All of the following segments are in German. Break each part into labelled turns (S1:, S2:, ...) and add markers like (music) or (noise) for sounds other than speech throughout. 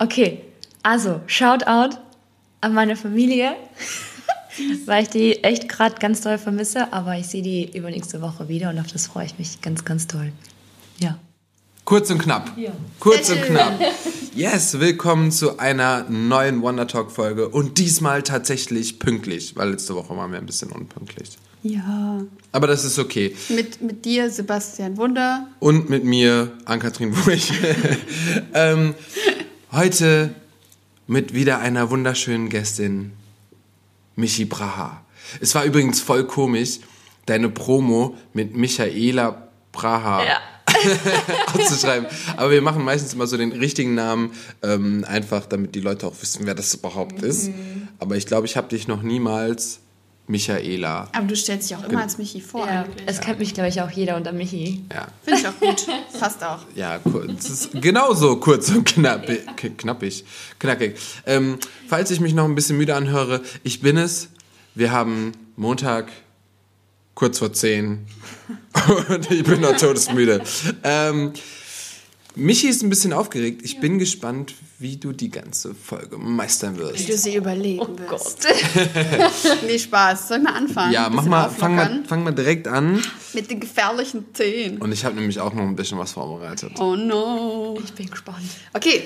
S1: Okay, also Shoutout an meine Familie, (laughs) weil ich die echt gerade ganz doll vermisse, aber ich sehe die übernächste Woche wieder und auf das freue ich mich ganz, ganz toll. Ja.
S2: Kurz und knapp.
S1: Ja.
S2: Kurz und knapp. (laughs) Yes, willkommen zu einer neuen Wonder Talk Folge und diesmal tatsächlich pünktlich, weil letzte Woche waren wir ein bisschen unpünktlich.
S3: Ja.
S2: Aber das ist okay.
S3: Mit, mit dir, Sebastian Wunder.
S2: Und mit mir, Ann-Kathrin Wurch. (laughs) ähm, heute mit wieder einer wunderschönen Gästin, Michi Braha. Es war übrigens voll komisch, deine Promo mit Michaela Braha
S1: Ja. (laughs)
S2: auszuschreiben. Aber wir machen meistens immer so den richtigen Namen, ähm, einfach damit die Leute auch wissen, wer das überhaupt ist. Aber ich glaube, ich habe dich noch niemals Michaela.
S3: Aber du stellst dich auch immer als Michi vor.
S1: ja.
S3: eigentlich.
S1: Es kennt mich, glaube ich, auch jeder unter Michi.
S2: Ja.
S3: Finde ich auch gut. Passt auch. (laughs)
S2: Ja, kurz. Genauso kurz und knappig. knappig. Knackig. Ähm, falls ich mich noch ein bisschen müde anhöre, ich bin es. Wir haben Montag kurz vor 10 (laughs) und ich bin noch todesmüde. Ähm, Michi ist ein bisschen aufgeregt. Ich bin gespannt, wie du die ganze Folge meistern
S3: Wie
S2: wirst.
S3: du sie überlegen
S1: Oh
S3: wirst. (laughs) nee, Spaß. Soll ich mal anfangen?
S2: Ja, mach mal, fang mal, fang mal direkt an.
S3: Mit den gefährlichen Themen.
S2: Und ich habe nämlich auch noch ein bisschen was vorbereitet.
S3: Oh no.
S1: Ich bin gespannt.
S3: Okay.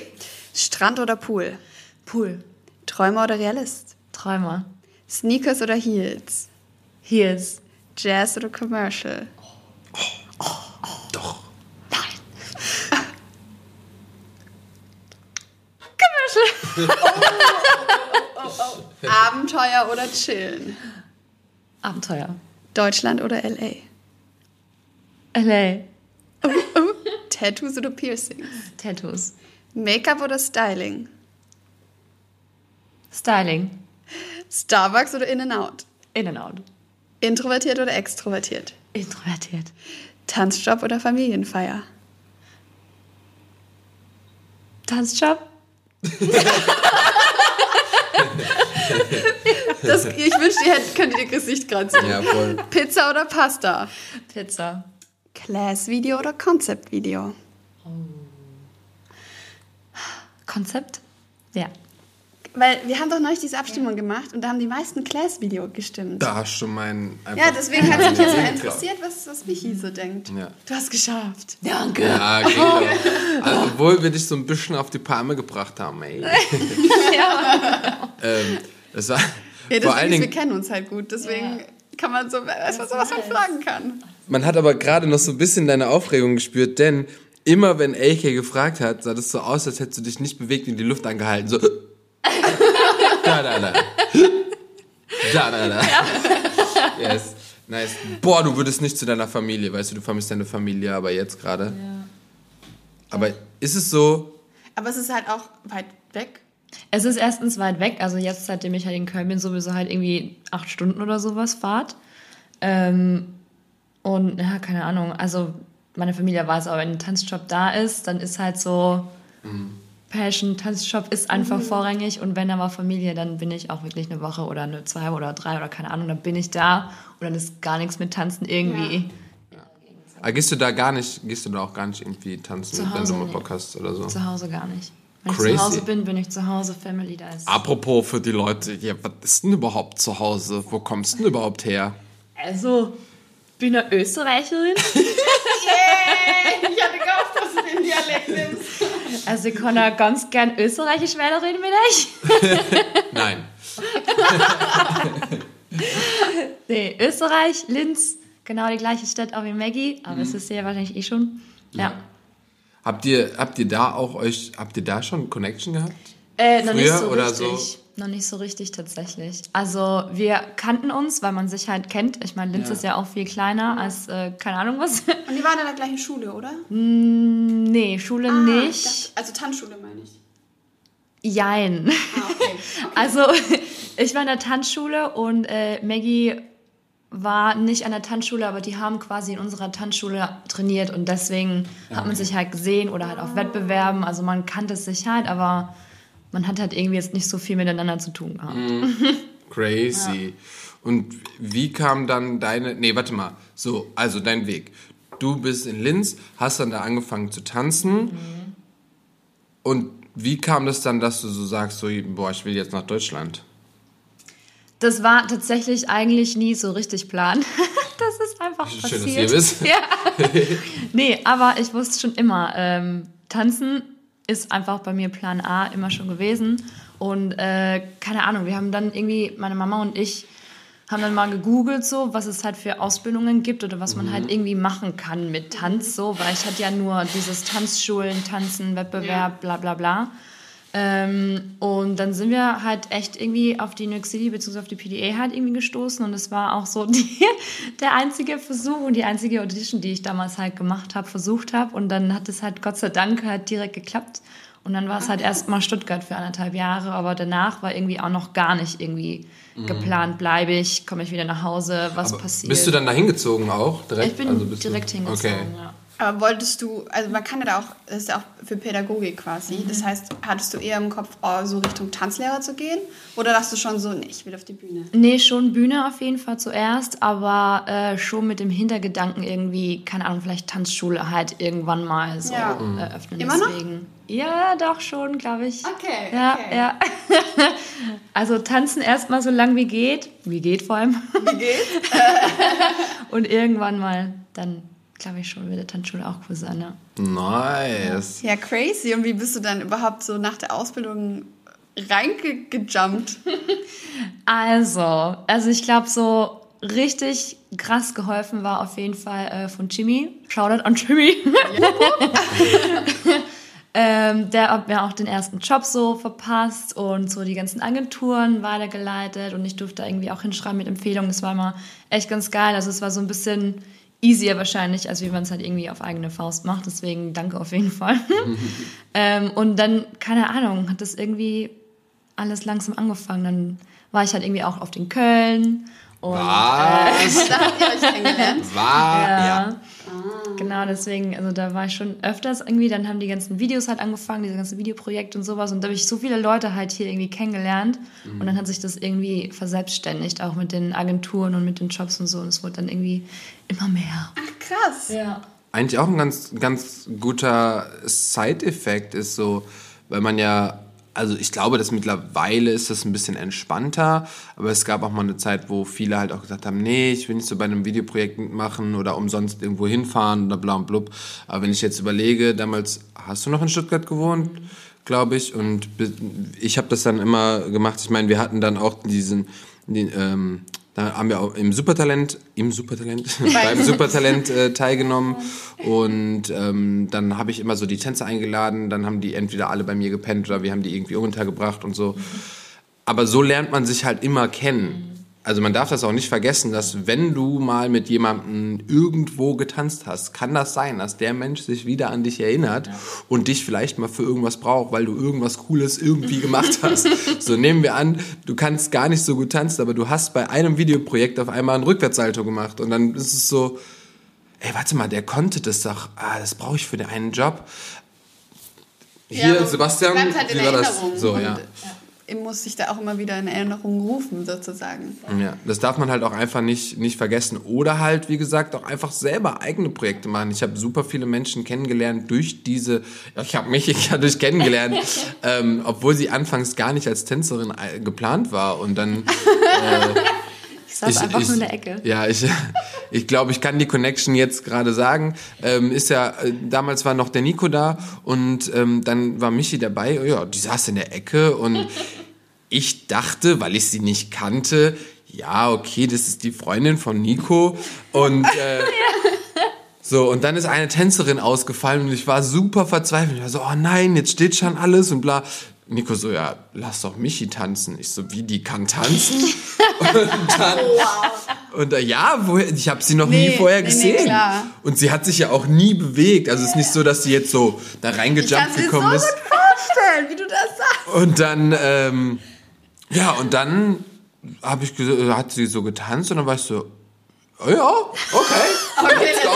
S3: Strand oder Pool?
S1: Pool.
S3: Träumer oder Realist?
S1: Träumer.
S3: Sneakers oder Heels?
S1: Heels.
S3: Jazz oder Commercial? (laughs) Abenteuer oder Chillen?
S1: Abenteuer.
S3: Deutschland oder LA?
S1: LA.
S3: Tattoos oder Piercings?
S1: Tattoos.
S3: Make-up oder Styling?
S1: Styling.
S3: Starbucks oder In-N-Out?
S1: In and out.
S3: Introvertiert oder extrovertiert?
S1: Introvertiert.
S3: Tanzjob oder Familienfeier?
S1: Tanzjob. (laughs)
S3: Das, ich wünschte, ihr hättet, könntet ihr Gesicht gerade sehen.
S2: Ja, voll.
S3: Pizza oder Pasta?
S1: Pizza.
S3: Class-Video oder Concept-Video?
S1: Konzept? Ja.
S3: Weil wir haben doch neulich diese Abstimmung gemacht und da haben die meisten Class-Video gestimmt.
S2: Da hast du mein.
S3: Ja, deswegen hat mich jetzt mal
S2: Ja.
S3: interessiert, was, was Michi so denkt.
S2: Ja.
S3: Du hast geschafft.
S1: Danke.
S2: Ja, genau. Also, obwohl wir dich so ein bisschen auf die Palme gebracht haben, ey. (laughs) ähm, das war
S3: Ja,
S2: vor allen
S3: ist, wir
S2: Dingen,
S3: kennen uns halt gut. Deswegen kann man so, so, was man fragen kann.
S2: man hat aber gerade noch so ein bisschen deine Aufregung gespürt, denn immer wenn Elke gefragt hat, sah das so aus, als hättest du dich nicht bewegt und die Luft angehalten. So. Da, da, da. Da, da, da. Yes. Nice. Boah, du würdest nicht zu deiner Familie, weißt du, du vermisst deine Familie, aber jetzt gerade. Aber ist es so,
S3: Aber es ist halt auch weit weg.
S1: Es ist erstens weit weg, also jetzt, seitdem ich halt in Köln bin, sowieso halt irgendwie acht Stunden oder sowas Fahrt. Ähm, und ja, keine Ahnung, also meine Familie weiß auch, wenn ein Tanzjob da ist, dann ist halt so Passion, Tanzjob ist einfach vorrangig und wenn da mal Familie, dann bin ich auch wirklich eine Woche oder eine zwei oder drei oder keine Ahnung, dann bin ich da und dann ist gar nichts mit Tanzen irgendwie.
S2: Ah, gehst du da gar nicht, gehst du da auch gar nicht irgendwie tanzen,
S1: Zu
S2: wenn du mal. Bock hast oder so?
S1: Zu Hause gar nicht. Wenn
S2: Crazy.
S1: ich zu Hause bin, bin ich zu Hause, Family da ist.
S2: Apropos für die Leute, ja, was ist denn überhaupt zu Hause? Wo kommst du denn überhaupt her?
S1: Also, bin eine Österreicherin. (laughs)
S3: Ich hatte gehofft, dass du den Dialekt nimmst.
S1: Also ich kann auch ganz gern österreichisch reden mit euch. (laughs)
S2: Nein. (laughs)
S1: Nee, Österreich, Linz, genau die gleiche Stadt auch wie Maggie, aber
S2: Mhm.
S1: es ist ja wahrscheinlich eh schon. Ja.
S2: Habt ihr, habt ihr da auch euch, habt ihr da schon Connection gehabt?
S1: Äh, noch nicht
S2: Früher
S1: so
S2: oder
S1: richtig. Noch nicht so richtig tatsächlich. Also wir kannten uns, weil man sich halt kennt. Ich meine, Linz
S2: Ja.
S1: ist ja auch viel kleiner als, äh, keine Ahnung was. (laughs)
S3: Und die waren in der gleichen Schule, oder?
S1: nee, Schule
S3: Ah, ich
S1: nicht.
S3: dachte- also Tanzschule meine ich.
S1: Jein.
S3: Ah, okay. (laughs)
S1: Also (laughs) ich war in der Tanzschule und äh, Maggie war nicht an der Tanzschule, aber die haben quasi in unserer Tanzschule trainiert und deswegen hat man sich halt gesehen oder halt auf Wettbewerben. Also man kannte sich halt, aber man hat halt irgendwie jetzt nicht so viel miteinander zu tun gehabt. (laughs)
S2: Crazy. Und wie kam dann deine, nee, warte mal, so, also dein Weg. Du bist in Linz, hast dann da angefangen zu tanzen und wie kam das dann, dass du so sagst, so, boah, ich will jetzt nach Deutschland?
S1: Das war tatsächlich eigentlich nie so richtig Plan. (laughs) das ist einfach
S2: Schön,
S1: passiert.
S2: dass ihr wisst. (laughs)
S1: Ja. nee, aber ich wusste schon immer, ähm, tanzen ist einfach bei mir Plan A immer schon gewesen. Und äh, keine Ahnung, wir haben dann irgendwie, meine Mama und ich haben dann mal gegoogelt, so, was es halt für Ausbildungen gibt oder was man halt irgendwie machen kann mit Tanz, so, weil ich hatte ja nur dieses Tanzschulen, Tanzen, Wettbewerb, bla bla bla. Ähm, und dann sind wir halt echt irgendwie auf die New York City bzw. auf die PDA halt irgendwie gestoßen und es war auch so (laughs) die, der einzige Versuch und die einzige Audition, die ich damals halt gemacht habe, versucht habe und dann hat es halt Gott sei Dank halt direkt geklappt und dann war es halt erstmal Stuttgart für anderthalb Jahre, aber danach war irgendwie auch noch gar nicht irgendwie geplant, bleibe ich, komme ich wieder nach Hause, was
S2: Aber
S1: passiert.
S2: Bist du dann da hingezogen auch? Direkt?
S1: ich bin
S2: Also
S1: direkt hingezogen,
S2: Okay.
S1: ja.
S3: Aber wolltest du, also man kann ja da auch, das ist ja auch für Pädagogik quasi.
S1: Mhm.
S3: Das heißt, hattest du eher im Kopf, oh, so Richtung Tanzlehrer zu gehen? Oder dachtest du schon so, nee, ich will auf die Bühne?
S1: Nee, schon Bühne auf jeden Fall zuerst, aber äh, schon mit dem Hintergedanken irgendwie, keine Ahnung, vielleicht Tanzschule halt irgendwann mal so
S3: Ja.
S1: eröffnen.
S3: Immer noch?
S1: Deswegen. Ja, doch schon, glaube ich.
S3: Okay,
S1: Ja,
S3: okay.
S1: ja. (laughs) also tanzen erstmal so lang wie geht, wie geht vor allem,
S3: Wie geht's? (laughs)
S1: und irgendwann mal dann, glaube ich, schon wieder Tanzschule auch cool sein, ja.
S2: Nice.
S3: Ja, crazy. Und wie bist du dann überhaupt so nach der Ausbildung reingejumpt? (laughs)
S1: Also, also ich glaube, so richtig krass geholfen war auf jeden Fall äh, von Jimmy. Shoutout an Jimmy. (laughs) ähm, der hat mir auch den ersten Job so verpasst und so die ganzen Agenturen weitergeleitet und ich durfte da irgendwie auch hinschreiben mit Empfehlungen. Das war immer echt ganz geil. Also es war so ein bisschen easier wahrscheinlich, als wie man es halt irgendwie auf eigene Faust macht. Deswegen danke auf jeden Fall. (laughs) ähm, und dann, keine Ahnung, hat das irgendwie alles langsam angefangen. Dann war ich halt irgendwie auch oft in Köln. Und,
S2: Was? (laughs)
S3: Da habt ihr euch kennengelernt.
S2: War?
S1: ja.
S2: Ja.
S1: Genau, deswegen, also da war ich schon öfters irgendwie, dann haben die ganzen Videos halt angefangen, diese ganzen Videoprojekte und sowas. Und da habe ich so viele Leute halt hier irgendwie kennengelernt. Und dann hat sich das irgendwie verselbstständigt, auch mit den Agenturen und mit den Jobs und so. Und es wurde dann irgendwie immer mehr.
S3: Ach, krass.
S1: Ja.
S2: Eigentlich auch ein ganz, ganz guter Side-Effekt ist so, weil man ja, also ich glaube, dass mittlerweile ist das ein bisschen entspannter, aber es gab auch mal eine Zeit, wo viele halt auch gesagt haben, nee, ich will nicht so bei einem Videoprojekt mitmachen oder umsonst irgendwo hinfahren oder bla und blub. Aber wenn ich jetzt überlege, damals hast du noch in Stuttgart gewohnt, glaube ich, und ich habe das dann immer gemacht. Ich meine, wir hatten dann auch diesen, den, ähm, da haben wir auch im Supertalent, im Supertalent, (laughs) beim Supertalent äh, (laughs) teilgenommen und ähm, dann habe ich immer so die Tänzer eingeladen, dann haben die entweder alle bei mir gepennt oder wir haben die irgendwie untergebracht und so. Aber so lernt man sich halt immer kennen. Also man darf das auch nicht vergessen, dass wenn du mal mit jemandem irgendwo getanzt hast, kann das sein, dass der Mensch sich wieder an dich erinnert und dich vielleicht mal für irgendwas braucht, weil du irgendwas Cooles irgendwie gemacht hast. (laughs) so nehmen wir an, du kannst gar nicht so gut tanzen, aber du hast bei einem Videoprojekt auf einmal ein Rückwärtssalto gemacht und dann ist es so, ey, warte mal, der konnte das doch, ah, das brauche ich für den einen Job. Hier,
S3: Ja,
S2: Sebastian,
S3: halt
S2: wie war das? So,
S3: Und,
S2: ja.
S3: Äh, muss sich da auch immer wieder in Erinnerung rufen, sozusagen.
S2: Ja, das darf man halt auch einfach nicht, nicht vergessen. Oder halt, wie gesagt, auch einfach selber eigene Projekte machen. Ich habe super viele Menschen kennengelernt durch diese, ich habe mich (laughs) ja durch kennengelernt, (laughs) ähm, obwohl sie anfangs gar nicht als Tänzerin äh, geplant war. Und dann
S1: Ich (laughs) saß einfach nur in der Ecke.
S2: Ja, ich, (laughs) ich glaube, ich kann die Connection jetzt gerade sagen. Ähm, ist ja, äh, damals war noch der Nico da und ähm, dann war Michi dabei. Ja, die saß in der Ecke und (laughs) ich dachte, weil ich sie nicht kannte, ja, okay, das ist die Freundin von Nico und äh, (laughs) so, und dann ist eine Tänzerin ausgefallen und ich war super verzweifelt. Ich war so, oh nein, jetzt steht schon alles und bla. Nico so, ja, lass doch Michi tanzen. Ich so, wie, die kann tanzen? (laughs) und dann, (laughs) und äh, ja, woher, ich habe sie noch nie
S3: Nee,
S2: vorher
S3: nee, nee,
S2: gesehen.
S3: klar.
S2: Und sie hat sich ja auch nie bewegt. Also es ist nicht so, dass sie jetzt so da
S3: Ich kann
S2: reingejumpt
S3: es mir so
S2: gekommen
S3: gut
S2: ist.
S3: vorstellen, wie du das sagst.
S2: Und dann, ähm, ja, und dann habe ich gesagt, hat sie so getanzt und dann war ich so, oh ja, okay. (laughs) go.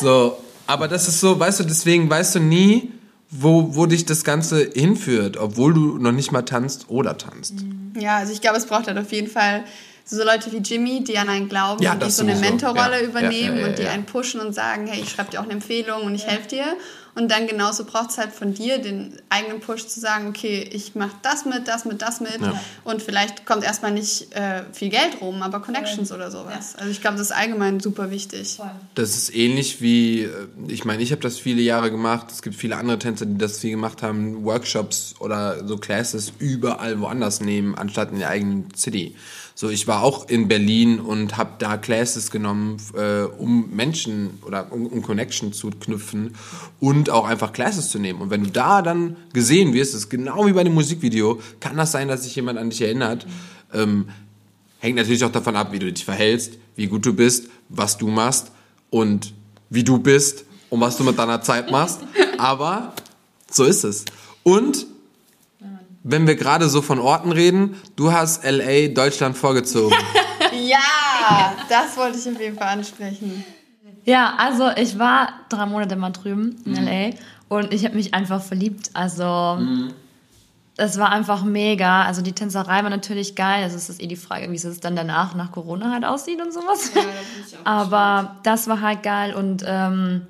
S2: So, aber das ist so, weißt du, deswegen weißt du nie, wo, wo dich das Ganze hinführt, obwohl du noch nicht mal tanzt oder tanzt.
S3: Ja, also ich glaube, es braucht halt auf jeden Fall so Leute wie Jimmy, die an einen glauben
S2: Ja,
S3: und die so eine
S2: sowieso.
S3: Mentorrolle
S2: Ja,
S3: übernehmen
S2: ja, ja, ja,
S3: und die
S2: ja.
S3: einen pushen und sagen, hey, ich schreibe dir auch eine Empfehlung und ich helfe dir. Und dann genauso braucht es halt von dir den eigenen Push zu sagen, okay, ich mache das mit, das mit, das mit.
S2: Ja.
S3: Und vielleicht kommt erstmal nicht äh, viel Geld rum, aber Connections oder sowas. Also ich glaube, das ist allgemein super wichtig.
S2: Das ist ähnlich wie, äh, ich meine, ich habe das viele Jahre gemacht. Es gibt viele andere Tänzer, die das viel gemacht haben, Workshops oder so Classes überall woanders nehmen, anstatt in der eigenen City. So, ich war auch in Berlin und habe da Classes genommen, äh, um Menschen oder um, um Connection zu knüpfen und auch einfach Classes zu nehmen. Und wenn du da dann gesehen wirst, ist genau wie bei einem Musikvideo, kann das sein, dass sich jemand an dich erinnert. Ähm, hängt natürlich auch davon ab, wie du dich verhältst, wie gut du bist, was du machst und wie du bist und was du mit deiner Zeit machst. (laughs) Aber so ist es. Und wenn wir gerade so von Orten reden, du hast LA Deutschland vorgezogen. (laughs)
S3: Ja, das wollte ich auf jeden Fall ansprechen.
S1: Ja, also ich war drei Monate mal drüben in LA und ich habe mich einfach verliebt. Also das war einfach mega. Also die Tänzerei war natürlich geil. Also es ist eh die Frage, wie es dann danach, nach Corona halt aussieht und sowas. Aber das war halt geil und ähm,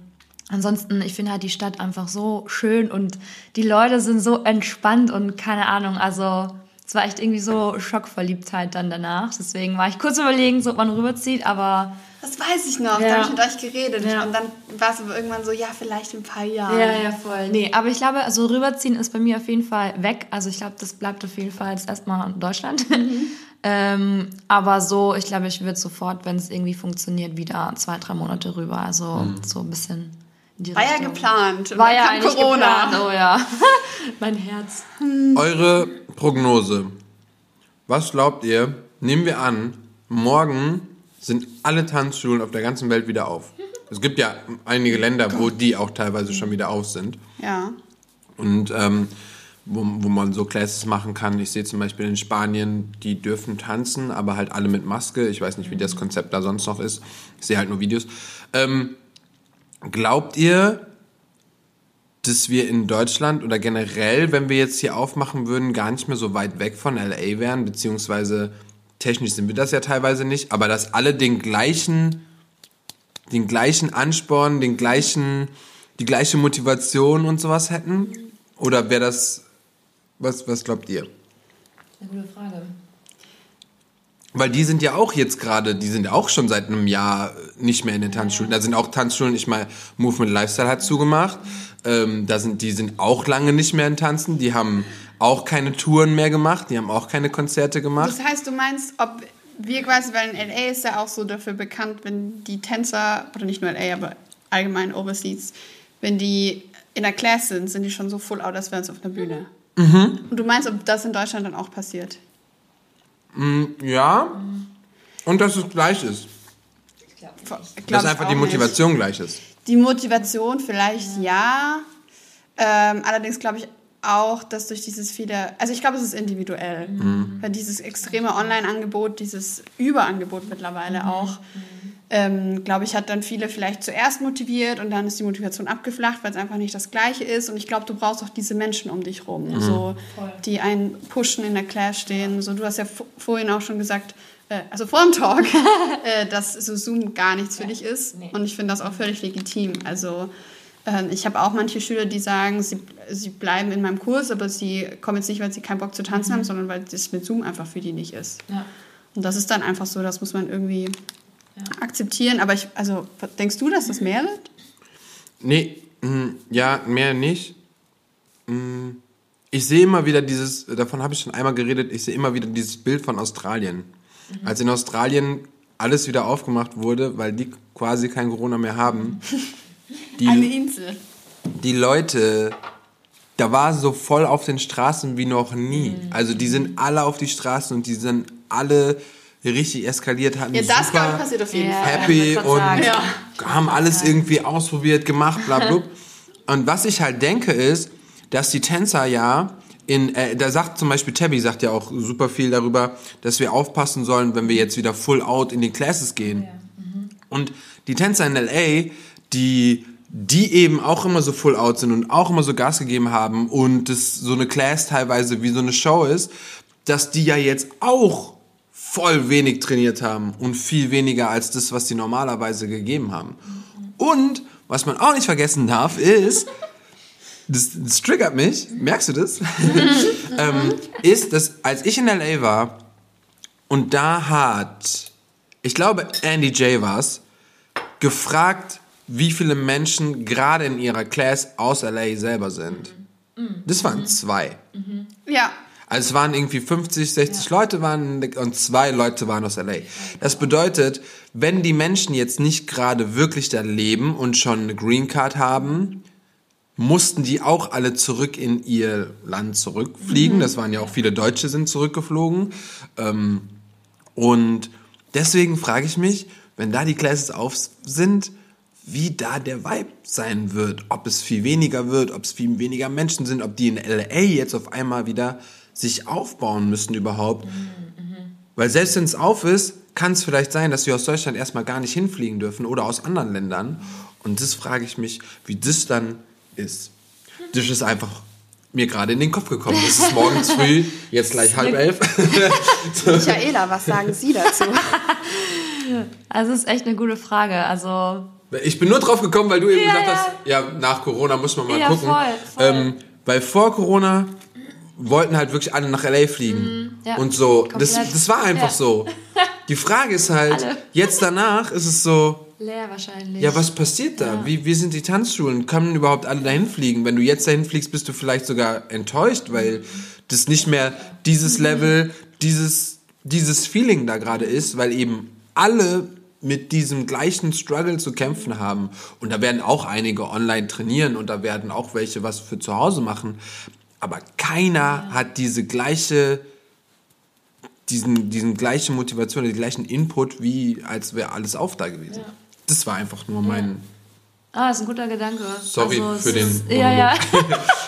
S1: ansonsten, ich finde halt die Stadt einfach so schön und die Leute sind so entspannt und keine Ahnung, also es war echt irgendwie so Schockverliebtheit dann danach. Deswegen war ich kurz überlegen, so, ob man rüberzieht, aber
S3: Das weiß ich noch,
S1: Ja.
S3: da habe ich mit euch geredet.
S1: Ja.
S3: Und dann war es aber irgendwann so, ja, vielleicht in ein paar Jahren.
S1: Ja, ja, voll. Nee, aber ich glaube, also rüberziehen ist bei mir auf jeden Fall weg. Also ich glaube, das bleibt auf jeden Fall jetzt erstmal in Deutschland. (laughs) ähm, aber so, ich glaube, ich würde sofort, wenn es irgendwie funktioniert, wieder zwei, drei Monate rüber. Also so ein bisschen in die
S3: War ja
S1: Richtung.
S3: geplant. Und
S1: War ja
S3: kam
S1: eigentlich
S3: Corona.
S1: geplant, oh ja. (laughs) mein Herz.
S2: Eure Prognose. Was glaubt ihr? Nehmen wir an, morgen sind alle Tanzschulen auf der ganzen Welt wieder auf. Es gibt ja einige Länder, wo die auch teilweise schon wieder auf sind.
S3: Ja.
S2: Und ähm, wo, wo man so Classes machen kann. Ich sehe zum Beispiel in Spanien, die dürfen tanzen, aber halt alle mit Maske. Ich weiß nicht, wie das Konzept da sonst noch ist. Ich sehe halt nur Videos. Ähm, glaubt ihr, dass wir in Deutschland oder generell, wenn wir jetzt hier aufmachen würden, gar nicht mehr so weit weg von LA wären, beziehungsweise technisch sind wir das ja teilweise nicht, aber dass alle den gleichen, den gleichen Ansporn, den gleichen, die gleiche Motivation und sowas hätten? Oder wäre das, was, was glaubt ihr?
S1: Eine gute Frage.
S2: Weil die sind ja auch jetzt gerade, die sind ja auch schon seit einem Jahr nicht mehr in den Tanzschulen. Da sind auch Tanzschulen, ich meine, Movement Lifestyle hat zugemacht. Ähm, da sind, die sind auch lange nicht mehr in Tanzen. Die haben auch keine Touren mehr gemacht. Die haben auch keine Konzerte gemacht.
S3: Das heißt, du meinst, ob wir quasi, weil in LA ist ja auch so dafür bekannt, wenn die Tänzer, oder nicht nur LA, aber allgemein Overseas, wenn die in der Class sind, sind die schon so full out, als wären sie auf einer Bühne. Und du meinst, ob das in Deutschland dann auch passiert?
S2: Ja. Und dass es gleich ist.
S3: Glaub
S2: Dass einfach die
S3: nicht.
S2: Motivation gleich ist.
S3: Die Motivation vielleicht ja. Ähm, allerdings glaube ich auch, dass durch dieses viele, also ich glaube, es ist individuell. Weil dieses extreme Online-Angebot, dieses Überangebot mittlerweile auch, ähm, glaube ich, hat dann viele vielleicht zuerst motiviert und dann ist die Motivation abgeflacht, weil es einfach nicht das Gleiche ist. Und ich glaube, du brauchst auch diese Menschen um dich rum, so, die einen pushen in der Class stehen. So, du hast ja vorhin auch schon gesagt, äh, also vor dem Talk, (laughs) äh, dass so Zoom gar nichts für dich ist.
S1: nee.
S3: Und ich finde das auch völlig legitim. Also ähm, ich habe auch manche Schüler, die sagen, sie, sie bleiben in meinem Kurs, aber sie kommen jetzt nicht, weil sie keinen Bock zu tanzen haben, sondern weil das mit Zoom einfach für die nicht ist.
S1: Ja.
S3: Und das ist dann einfach so, das muss man irgendwie akzeptieren. Aber ich, also denkst du, dass das mehr wird?
S2: Nee, mh, ja, mehr nicht. Mh, Ich sehe immer wieder dieses, davon habe ich schon einmal geredet, ich sehe immer wieder dieses Bild von Australien. Als in Australien alles wieder aufgemacht wurde, weil die quasi kein Corona mehr haben. (laughs) Die,
S3: Eine Insel.
S2: die Leute, da war so voll auf den Straßen wie noch nie. Also die sind alle auf die Straßen und die sind alle richtig eskaliert, hatten
S3: Ja, das
S2: super
S3: passiert auf jeden
S1: Ja.
S3: Fall.
S2: happy und
S1: sagen.
S2: haben alles irgendwie ausprobiert, gemacht, bla bla. (laughs) und was ich halt denke ist, dass die Tänzer ja in, äh, da sagt zum Beispiel Tabby sagt ja auch super viel darüber, dass wir aufpassen sollen, wenn wir jetzt wieder full out in die Classes gehen. Und die Tänzer in LA, die die eben auch immer so full out sind und auch immer so Gas gegeben haben und das so eine Class teilweise wie so eine Show ist, dass die ja jetzt auch voll wenig trainiert haben und viel weniger als das, was die normalerweise gegeben haben. Und was man auch nicht vergessen darf, ist, das, das triggert mich, merkst du das? (laughs) ähm, ist, dass als ich in LA war und da hat, ich glaube Andy J war's, gefragt, wie viele Menschen gerade in ihrer Class aus LA selber sind. Das waren zwei.
S3: Ja.
S2: Also es waren irgendwie 50, 60 Leute waren und zwei Leute waren aus LA. Das bedeutet, wenn die Menschen jetzt nicht gerade wirklich da leben und schon eine Green Card haben, mussten die auch alle zurück in ihr Land zurückfliegen. Das waren ja auch viele Deutsche sind zurückgeflogen. Ähm, und deswegen frage ich mich, wenn da die Classes auf sind, wie da der Vibe sein wird. Ob es viel weniger wird, ob es viel weniger Menschen sind, ob die in LA jetzt auf einmal wieder sich aufbauen müssen überhaupt. Weil selbst wenn es auf ist, kann es vielleicht sein, dass wir aus Deutschland erstmal gar nicht hinfliegen dürfen oder aus anderen Ländern. Und das frage ich mich, wie das dann ist. Das ist einfach mir gerade in den Kopf gekommen. Es ist morgens früh, (laughs) jetzt gleich halb elf. (laughs) (laughs)
S3: Michaela, was sagen Sie dazu?
S1: Also es ist echt eine gute Frage. Also
S2: Ich bin nur drauf gekommen, weil du eben
S1: Ja,
S2: gesagt
S1: ja.
S2: hast, ja, nach Corona muss man mal
S1: Ja,
S2: gucken.
S1: voll, voll.
S2: Ähm, weil vor Corona wollten halt wirklich alle nach LA fliegen.
S1: ja.
S2: Und so, das, das war einfach
S1: Ja.
S2: so. Die Frage ist halt, jetzt danach ist es so,
S1: leer wahrscheinlich.
S2: ja, was passiert da? Wie, wie sind die Tanzschulen? Können überhaupt alle dahin fliegen? Wenn du jetzt dahin fliegst, bist du vielleicht sogar enttäuscht, weil das nicht mehr dieses Level, dieses, dieses Feeling da gerade ist, weil eben alle mit diesem gleichen Struggle zu kämpfen haben. Und da werden auch einige online trainieren und da werden auch welche was für zu Hause machen. Aber keiner hat diese gleiche, diesen, diesen gleiche Motivation, den gleichen Input, wie als wäre alles auf da gewesen. Das war einfach nur mein.
S1: Ah, ist ein guter Gedanke.
S2: Sorry
S1: also,
S2: für den
S1: Ist, ja, ja.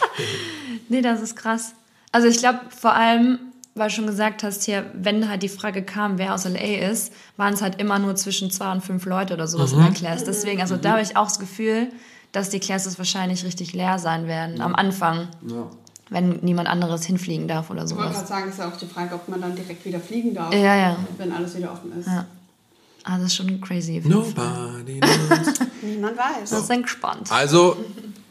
S1: (laughs) nee, das ist krass. Also ich glaube vor allem, weil du schon gesagt hast hier, wenn halt die Frage kam, wer aus LA ist, waren es halt immer nur zwischen zwei und fünf Leute oder sowas in der Class. Deswegen, also da habe ich auch das Gefühl, dass die Classes wahrscheinlich richtig leer sein werden am Anfang, wenn niemand anderes hinfliegen darf oder
S3: Ich wollte
S1: sowas.
S3: gerade sagen, ist ja auch die Frage, ob man dann direkt wieder fliegen darf,
S1: Ja, ja.
S3: wenn alles wieder offen ist.
S1: Ja. Ah, das ist schon crazy.
S2: Nobody knows. (laughs)
S3: Niemand weiß.
S1: Das ist entspannt.
S2: Also,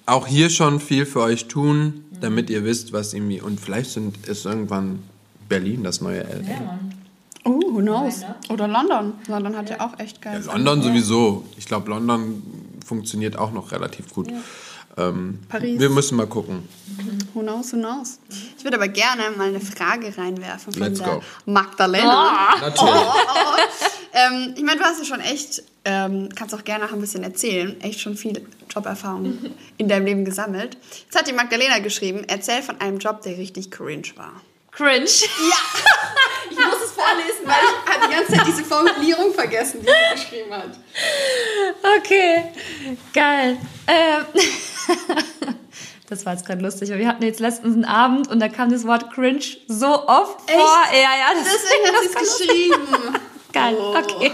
S2: auch hier schon viel für euch tun, damit ihr wisst, was irgendwie. Und vielleicht sind, ist irgendwann Berlin das neue LA.
S3: Oh, who knows? Oder London. London hat ja, auch echt geil.
S2: London sowieso. Ich glaube, London funktioniert auch noch relativ gut. Ähm,
S3: Paris.
S2: Wir müssen mal gucken.
S3: Who knows, who knows? Ich würde aber gerne mal eine Frage reinwerfen von
S2: Let's
S3: der
S2: go.
S3: Magdalena.
S2: Natürlich.
S3: Ähm, ich meine, du hast ja schon echt, ähm, kannst auch gerne noch ein bisschen erzählen, echt schon viel Joberfahrung (laughs) in deinem Leben gesammelt. Jetzt hat die Magdalena geschrieben, erzähl von einem Job, der richtig cringe war.
S1: Cringe. (laughs)
S3: Ich muss es vorlesen, weil ich habe die ganze Zeit diese Formulierung vergessen, die sie geschrieben hat.
S1: Okay, geil. Ähm, (laughs) das war jetzt gerade lustig, aber wir hatten jetzt letztens einen Abend und da kam das Wort cringe so oft
S3: Echt?
S1: vor. Ja, ja, das
S3: Deswegen hat sie es geschrieben. (laughs)
S1: geil.
S3: Oh.
S1: Okay.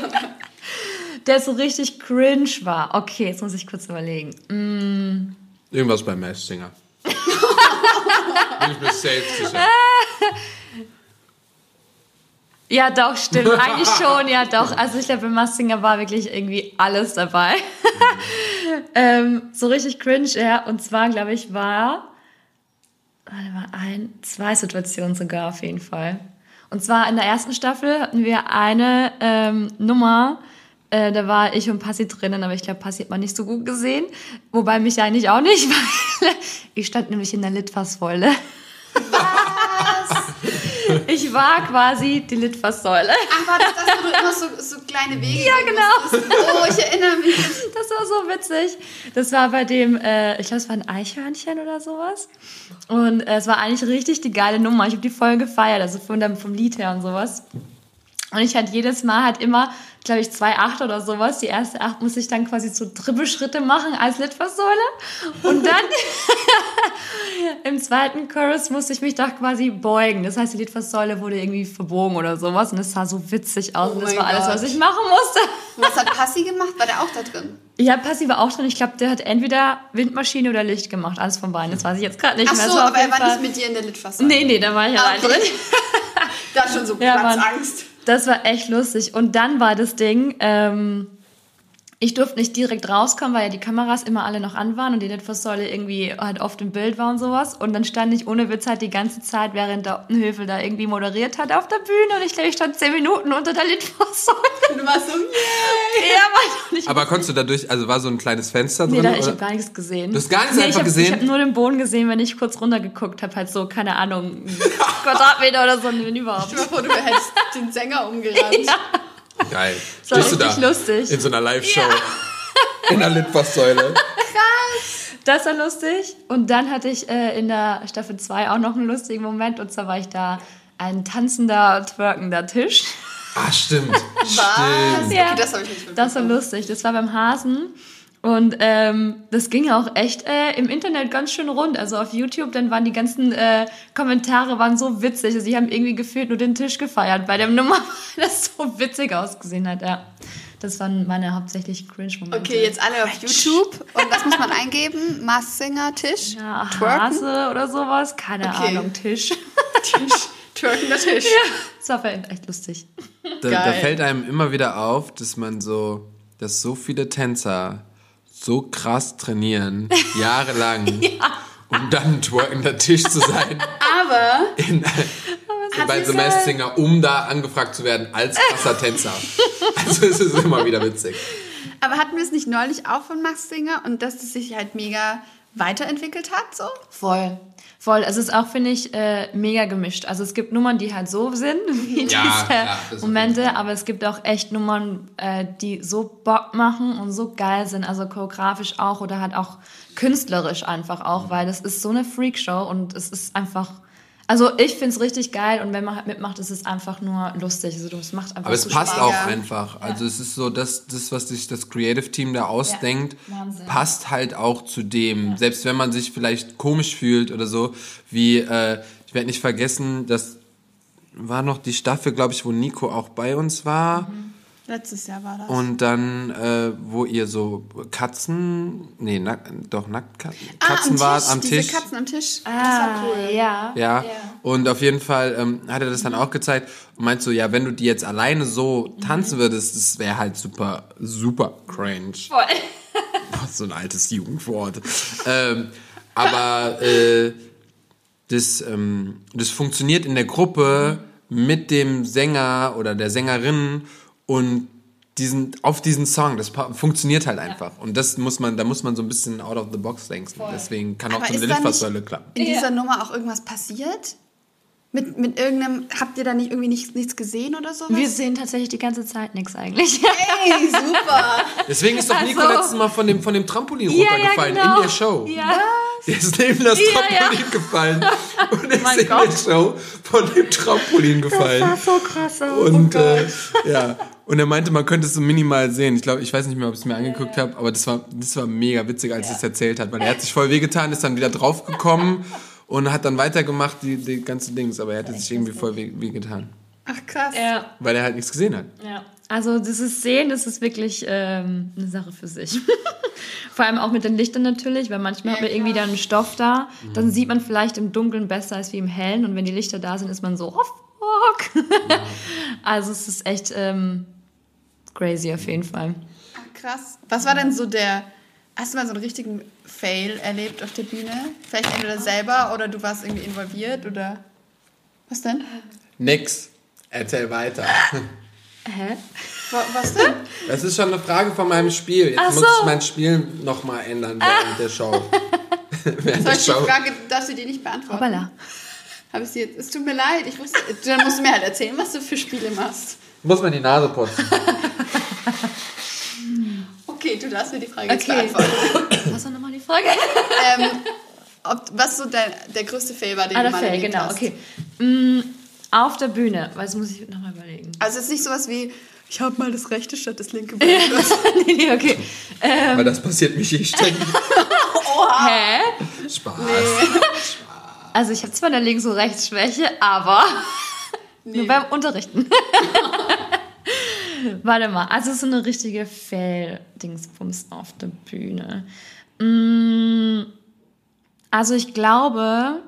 S1: Der so richtig cringe war. Okay, jetzt muss ich kurz überlegen. Mm,
S2: Irgendwas bei Mass Singer. (laughs) Bin ich mir safe sicher.
S1: Ja, doch, stimmt. (laughs) Eigentlich schon, ja, doch. Also ich glaube, bei Massinger war wirklich irgendwie alles dabei. (laughs) ähm, so richtig cringe, ja. Und zwar, glaube ich, war, warte mal, ein, zwei Situationen sogar auf jeden Fall. Und zwar in der ersten Staffel hatten wir eine ähm, Nummer, äh, da war ich und Passi drinnen, aber ich glaube, Passi hat man nicht so gut gesehen. Wobei mich eigentlich auch nicht, (laughs) weil ich stand nämlich in der Litfaßsäule. Ich war quasi die Litfaßsäule.
S3: Ach, war das das, wo du immer so, so kleine Wege
S1: Ja, genau.
S3: Oh, ich erinnere mich.
S1: Das war so witzig. Das war bei dem, äh, ich glaube, es war ein Eichhörnchen oder sowas. Und äh, es war eigentlich richtig die geile Nummer. Ich habe die voll gefeiert, also von dem, vom Lied her und sowas. Und ich hatte jedes Mal halt immer, glaube ich, zwei Acht oder sowas. Die erste Acht musste ich dann quasi so Trippelschritte machen als Litfaßsäule. Und dann (laughs) im zweiten Chorus musste ich mich doch quasi beugen. Das heißt, die Litfaßsäule wurde irgendwie verbogen oder sowas. Und es sah so witzig aus.
S3: Oh
S1: und das war alles,
S3: Gott.
S1: was ich machen musste.
S3: Was hat Passi gemacht? War der auch da drin?
S1: Ja, Passi war auch drin. Ich glaube, der hat entweder Windmaschine oder Licht gemacht. Alles von beiden. Das weiß ich jetzt gerade nicht
S3: Ach
S1: mehr.
S3: so,
S1: Es auf
S3: aber er war
S1: Fall-
S3: nicht mit dir in der Litfaßsäule.
S1: Nee, nee, da war ich
S3: Ah,
S1: allein
S3: okay.
S1: drin. (laughs)
S3: Da schon so
S1: Ja.
S3: Platzangst.
S1: Das war echt lustig. Und dann war das Ding, ähm, Ich durfte nicht direkt rauskommen, weil ja die Kameras immer alle noch an waren und die Litfaßsäule irgendwie halt oft im Bild war und sowas. Und dann stand ich ohne Witz halt die ganze Zeit, während der Optenhöfel da irgendwie moderiert hat auf der Bühne. Und ich glaube, ich stand zehn Minuten unter der Litfaßsäule.
S3: Du warst so, yay!
S1: Ja, war nicht.
S2: Aber konntest du dadurch, also war so ein kleines Fenster
S1: Nee,
S2: drin?
S1: da, ich habe gar nichts gesehen.
S2: Du hast gar nichts
S1: nee,
S2: einfach
S1: ich hab,
S2: gesehen?
S1: Ich habe nur den Boden gesehen, wenn ich kurz runtergeguckt habe. Halt so, keine Ahnung, Quadratmeter oder so, wenn überhaupt.
S3: Dir mal vor, du hättest den Sänger umgerannt. (laughs)
S2: Geil.
S1: Das war
S2: Stehst du
S1: richtig
S2: da
S1: lustig.
S2: In so einer Live-Show. In der Litfaßsäule. (laughs)
S1: Das war lustig. Und dann hatte ich äh, in der Staffel 2 auch noch einen lustigen Moment. Und zwar war ich da ein tanzender, twerkender Tisch.
S2: Ah, stimmt. (laughs)
S3: Was?
S2: Stimmt.
S1: Ja.
S3: Okay, das habe ich nicht
S1: Das war lustig. Das war beim Hasen. Und ähm, das ging auch echt äh, im Internet ganz schön rund. Also auf YouTube, dann waren die ganzen äh, Kommentare waren so witzig. Also die haben irgendwie gefühlt nur den Tisch gefeiert bei dem Nummer, weil das (laughs) so witzig ausgesehen hat. Ja, das waren meine hauptsächlich Cringe-Momente.
S3: Okay, jetzt alle auf YouTube. Und was muss man eingeben? Mars Singer, Tisch,
S1: ja,
S3: Twerken,
S1: Hase oder sowas, keine
S3: Okay.
S1: Ahnung, Tisch. (laughs)
S3: Tisch, twerkender Tisch.
S1: Das war echt lustig.
S2: Da, da fällt einem immer wieder auf, dass man so, dass so viele Tänzer so krass trainieren, (laughs) jahrelang, um dann ein twerkender Tisch zu sein (laughs)
S3: Aber
S2: in, bei
S1: sie
S2: The Masked Singer, um da angefragt zu werden als krasser Tänzer. (laughs) Also es ist immer wieder witzig.
S3: Aber hatten wir es nicht neulich auch von Max Singer und dass es sich halt mega weiterentwickelt hat, so?
S1: Voll. Voll. Es ist auch, finde ich, äh, mega gemischt. Also es gibt Nummern, die halt so sind, (laughs) wie
S2: Ja,
S1: diese
S2: ja,
S1: Momente, aber es gibt auch echt Nummern, äh, die so Bock machen und so geil sind, also choreografisch auch oder halt auch künstlerisch einfach auch, weil das ist so eine Freakshow und es ist einfach, also ich finde es richtig geil und wenn man halt mitmacht, ist es einfach nur lustig. Also es macht einfach
S2: Aber es passt
S1: Spaß.
S2: auch
S3: Ja.
S2: einfach. Also es ist so, dass das, was sich das Creative Team da ausdenkt,
S1: Wahnsinn.
S2: passt halt auch zu dem. Selbst wenn man sich vielleicht komisch fühlt oder so, wie, äh, ich werde nicht vergessen, das war noch die Staffel, glaube ich, wo Nico auch bei uns war.
S3: Letztes Jahr war das.
S2: Und dann, äh, wo ihr so Katzen, nee, nack, doch Nacktkatzen
S3: ah,
S2: Katzen
S3: am
S2: wart
S3: Tisch,
S2: am
S3: diese
S2: Tisch.
S3: Katzen am Tisch. das
S1: Ah,
S3: war cool.
S1: ja.
S2: Ja, und auf jeden Fall ähm, hat er das dann auch gezeigt und meint so, ja, wenn du die jetzt alleine so tanzen würdest, das wäre halt super, super cringe.
S1: Voll. (laughs)
S2: so ein altes Jugendwort. ähm, aber äh, das, ähm, das funktioniert in der Gruppe mit dem Sänger oder der Sängerin und diesen, auf diesen Song. Das funktioniert halt einfach. Und das muss man, da muss man so ein bisschen out of the box denken. Deswegen kann auch
S3: Aber
S2: so eine Litfaßsäule klappen.
S3: In dieser Nummer auch irgendwas passiert? Mit, mit irgendeinem, habt ihr da nicht irgendwie nichts, nichts gesehen oder sowas?
S1: Wir sehen tatsächlich die ganze Zeit nichts eigentlich.
S3: Ey, super.
S2: Deswegen ist doch Nico
S1: Also-
S2: letztes Mal von dem, von dem Trampolin
S1: Ja, ja,
S2: runtergefallen
S1: genau.
S2: in der Show.
S1: Ja.
S2: Der ist neben das
S1: Ja, ja.
S2: Trampolin gefallen und ist
S1: mein
S2: in
S1: Gott.
S2: der Show von dem Trampolin gefallen.
S1: so krass aus.
S2: Und äh, ja, und er meinte, man könnte es so minimal sehen. Ich glaube, ich weiß nicht mehr, ob ich es mir angeguckt habe, aber das war, das war mega witzig, als er es erzählt hat, weil er hat sich voll wehgetan, ist dann wieder draufgekommen (laughs) und hat dann weitergemacht, die, die ganze Dings, aber er hatte sich irgendwie voll weh, wehgetan,
S3: Ach, krass.
S1: Ja,
S2: weil er halt nichts gesehen hat.
S1: ja. Also dieses Sehen, das ist wirklich ähm, eine Sache für sich. (laughs) Vor allem auch mit den Lichtern natürlich, weil manchmal
S3: Ja,
S1: hat man irgendwie dann einen Stoff da, dann sieht man vielleicht im Dunkeln besser als wie im Hellen und wenn die Lichter da sind, ist man so, oh fuck. (laughs) also es ist echt ähm, crazy auf jeden Fall.
S3: Ach, krass. Was war denn so der, hast du mal so einen richtigen Fail erlebt auf der Bühne? Vielleicht entweder selber oder du warst irgendwie involviert oder, was denn?
S2: Nix. Erzähl weiter.
S1: Hä?
S3: Wa- Was denn?
S2: Das ist schon eine Frage von meinem Spiel. Jetzt
S1: Ach
S2: muss
S1: so.
S2: ich mein Spiel nochmal ändern während der (laughs) Show. während
S3: Soll
S2: der
S3: ich die. Frage, darfst du die nicht beantworten?
S1: Hoppala.
S3: Hab ich sie jetzt, es tut mir leid, ich wusste, dann musst du mir halt erzählen, was du für Spiele machst.
S2: Muss man die Nase putzen. (laughs)
S3: Okay, du darfst mir die Frage jetzt
S1: Okay.
S3: beantworten. (coughs)
S1: Was war nochmal die Frage?
S3: ähm, ob, was so der, der größte Fail war, den
S1: Ah,
S3: du mal
S1: Fail,
S3: erlebt
S1: genau,
S3: hast.
S1: okay. Mm, auf der Bühne, weil das muss ich nochmal überlegen.
S3: Also es ist nicht sowas wie, ich habe mal das rechte statt das linke (laughs) Bein.
S1: nee, nee, okay.
S2: Aber das passiert mich eh ständig. (laughs)
S1: Hä?
S2: Spaß.
S1: Also ich habe zwar eine Links- und Rechtsschwäche, aber nur beim Unterrichten. (laughs) (laughs) Warte mal, also so eine richtige Fail-Dingsbums auf der Bühne. Mm, Also ich glaube,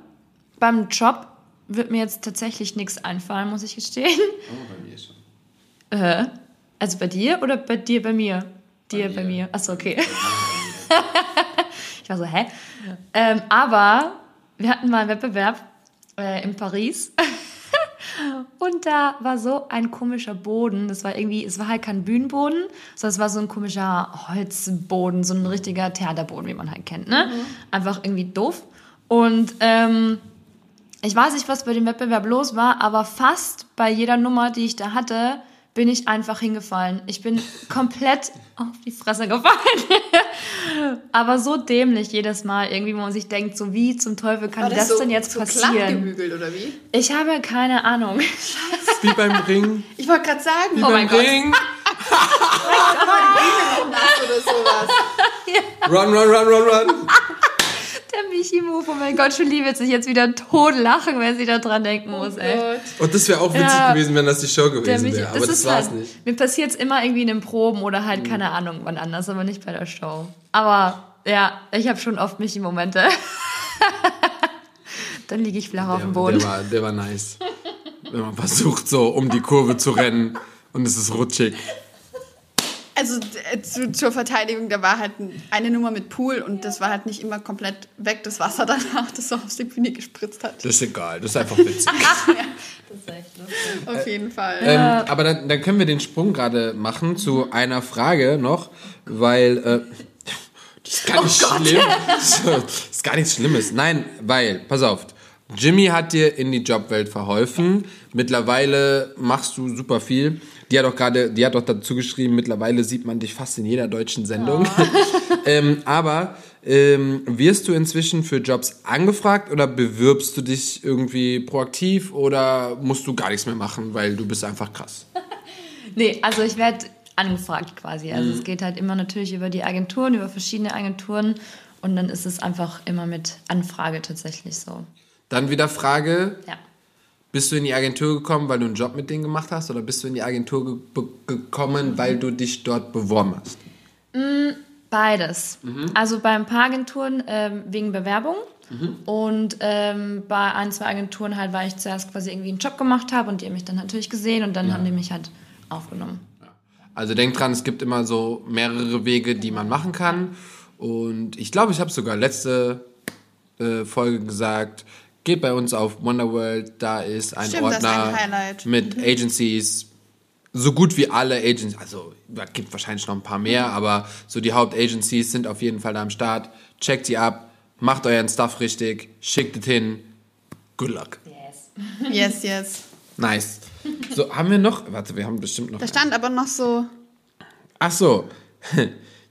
S1: beim Job wird mir jetzt tatsächlich nichts einfallen, muss ich gestehen.
S2: Oh, bei mir schon.
S1: Äh, also bei dir oder bei dir bei mir? Dir bei mir. Achso, okay. (laughs) ich war so, hä? Ähm, aber wir hatten mal einen Wettbewerb äh, in Paris. Und da war so ein komischer Boden. Das war irgendwie, es war halt kein Bühnenboden, sondern es war so ein komischer Holzboden, so ein richtiger Theaterboden, wie man halt kennt. Ne? Einfach irgendwie doof. Und ähm, ich weiß nicht, was bei dem Wettbewerb los war, aber fast bei jeder Nummer, die ich da hatte, bin ich einfach hingefallen. Ich bin komplett auf die Fresse gefallen. (laughs) aber so dämlich jedes Mal, irgendwie, wo man sich denkt, so wie zum Teufel kann
S3: War
S1: das,
S3: so,
S1: denn jetzt
S3: so
S1: passieren?
S3: oder wie?
S1: Ich habe keine Ahnung.
S2: Wie beim Ring.
S3: Ich wollte gerade sagen,
S1: Oh mein
S2: beim
S1: Gott.
S2: Ring. (laughs)
S3: nass oder sowas.
S2: Run, run, run, run, run. (laughs)
S1: Der Michi-Move, oh mein Gott, Julie wird sich jetzt wieder tot lachen, wenn sie da dran denken muss, ey.
S2: Und das wäre auch witzig
S1: Ja.
S2: gewesen, wenn das die Show
S1: Der
S2: gewesen wäre. Aber das,
S1: ist
S2: war's
S1: halt,
S2: nicht.
S1: Mir passiert es immer irgendwie in den Proben oder halt, keine Ahnung, wann anders, aber nicht bei der Show. Aber ja, ich habe schon oft Michi-Momente. (laughs) Dann liege ich flach auf dem
S2: Der,
S1: Boden.
S2: der, war, der war nice. Wenn man versucht, so um die Kurve zu rennen und es ist rutschig.
S3: Also äh, zu, zur Verteidigung, da war halt ein- eine Nummer mit Pool und das war halt nicht immer komplett weg, das Wasser (laughs) danach, das so aus die Bühne gespritzt hat.
S2: Das ist egal, das ist einfach witzig. (laughs)
S3: Auf jeden Fall.
S2: ähm, aber dann, dann können wir den Sprung gerade machen zu einer Frage noch, weil äh, das ist gar nicht schlimm. Das ist gar nichts Schlimmes. Nein, weil, pass auf, Jimmy hat dir in die Jobwelt verholfen. Mittlerweile machst du super viel. Die hat auch gerade, die hat auch dazu geschrieben, mittlerweile sieht man dich fast in jeder deutschen Sendung. (laughs) ähm, aber ähm, wirst du inzwischen für Jobs angefragt oder bewirbst du dich irgendwie proaktiv oder musst du gar nichts mehr machen, weil du bist einfach krass? (laughs)
S1: Nee, also ich werde angefragt quasi. Also
S2: Mhm.
S1: es geht halt immer natürlich über die Agenturen, über verschiedene Agenturen und dann ist es einfach immer mit Anfrage tatsächlich so.
S2: Dann wieder Frage,
S1: Ja.
S2: Bist du in die Agentur gekommen, weil du einen Job mit denen gemacht hast oder bist du in die Agentur ge gekommen, weil du dich dort beworben hast?
S1: Beides. Also bei ein paar Agenturen ähm, wegen Bewerbung und ähm, bei ein, zwei Agenturen halt, weil ich zuerst quasi irgendwie einen Job gemacht habe und die haben mich dann natürlich gesehen und dann haben die mich halt aufgenommen.
S2: Also denk dran, es gibt immer so mehrere Wege, die man machen kann. Und ich glaube, ich habe sogar letzte äh, Folge gesagt, geht bei uns auf Wonderworld, da ist ein
S3: Stimmt, das ist
S2: Ordner
S3: ein Highlight.
S2: mit Agencies, so gut wie alle Agencies, also es gibt wahrscheinlich noch ein paar mehr, aber so die Hauptagencies sind auf jeden Fall da am Start. Checkt die ab, macht euren Stuff richtig, schickt es hin. Good luck.
S3: Yes, yes.
S2: Nice. So, haben wir noch, warte, wir haben bestimmt noch
S3: Da stand aber noch so,
S2: Ach so. (laughs)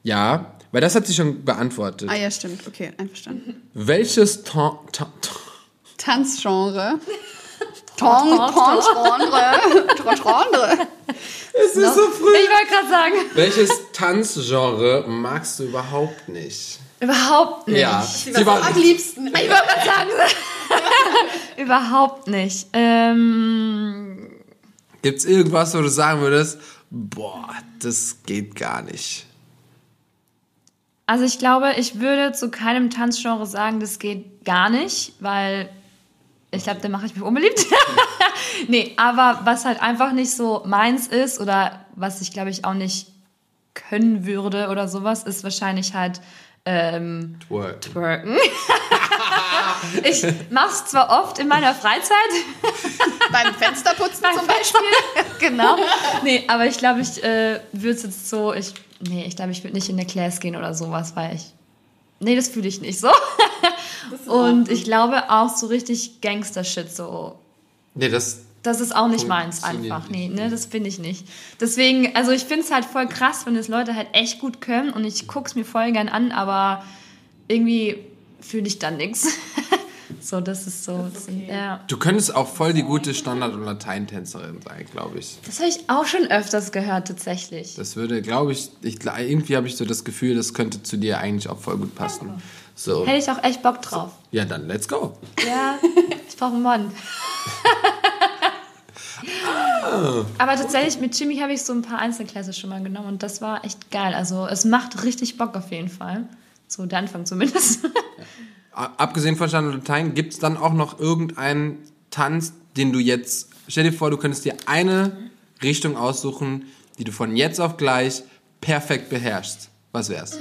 S2: Ja, weil das hat sie schon beantwortet.
S3: ah ja, stimmt, okay, einverstanden.
S2: Welches Ton, Ton, Ton,
S3: Tanzgenre. (laughs) Ton, Tanzgenre. Tanzgenre.
S2: Es ist so früh.
S1: Ich wollte gerade sagen,
S2: Welches Tanzgenre magst du überhaupt nicht?
S1: überhaupt nicht.
S2: Ja,
S3: Sie war
S2: war
S3: am liebsten.
S1: Ich wollte gerade sagen, (laughs) überhaupt nicht. Ähm,
S2: Gibt's irgendwas, wo du sagen würdest, boah, das geht gar nicht.
S1: Also ich glaube, ich würde zu keinem Tanzgenre sagen, das geht gar nicht, weil ich glaube, dann mache ich mich unbeliebt. (laughs) nee, aber was halt einfach nicht so meins ist oder was ich glaube ich auch nicht können würde oder sowas, ist wahrscheinlich halt ähm,
S2: Twerk.
S1: twerken. (laughs) ich mache es zwar oft in meiner Freizeit, (laughs)
S3: Beim Fensterputzen zum Beispiel.
S1: genau. Nee, aber ich glaube, ich äh, würde es jetzt so, ich, nee, ich glaube, ich würde nicht in eine Class gehen oder sowas, weil ich, nee, das fühle ich nicht so. Und ich glaube auch so richtig Gangster-Shit so.
S2: Nee, das,
S1: Das ist auch nicht meins einfach. Nee, ne, das bin ich nicht. Deswegen, also ich finde es halt voll krass, wenn es Leute halt echt gut können und ich gucke es mir voll gern an, aber irgendwie fühle ich dann nichts. (laughs) So, das ist so. Das ja.
S2: du könntest auch voll die gute Standard- und Lateintänzerin sein, glaube ich.
S1: Das habe ich auch schon öfters gehört, tatsächlich.
S2: Das würde, glaube ich, ich, irgendwie habe ich so das Gefühl, das könnte zu dir eigentlich auch voll gut passen. So,
S1: Hätte ich auch echt Bock drauf.
S2: ja, dann let's go.
S1: Ja, (laughs) ich brauche einen Mann. Aber tatsächlich mit Jimmy habe ich so ein paar Einzelklasse schon mal genommen und das war echt geil. Also es macht richtig Bock auf jeden Fall. So der Anfang zumindest. (laughs)
S2: Abgesehen von Standard und Latein, gibt es dann auch noch irgendeinen Tanz, den du jetzt, stell dir vor, du könntest dir eine Richtung aussuchen, die du von jetzt auf gleich perfekt beherrschst, was wär's?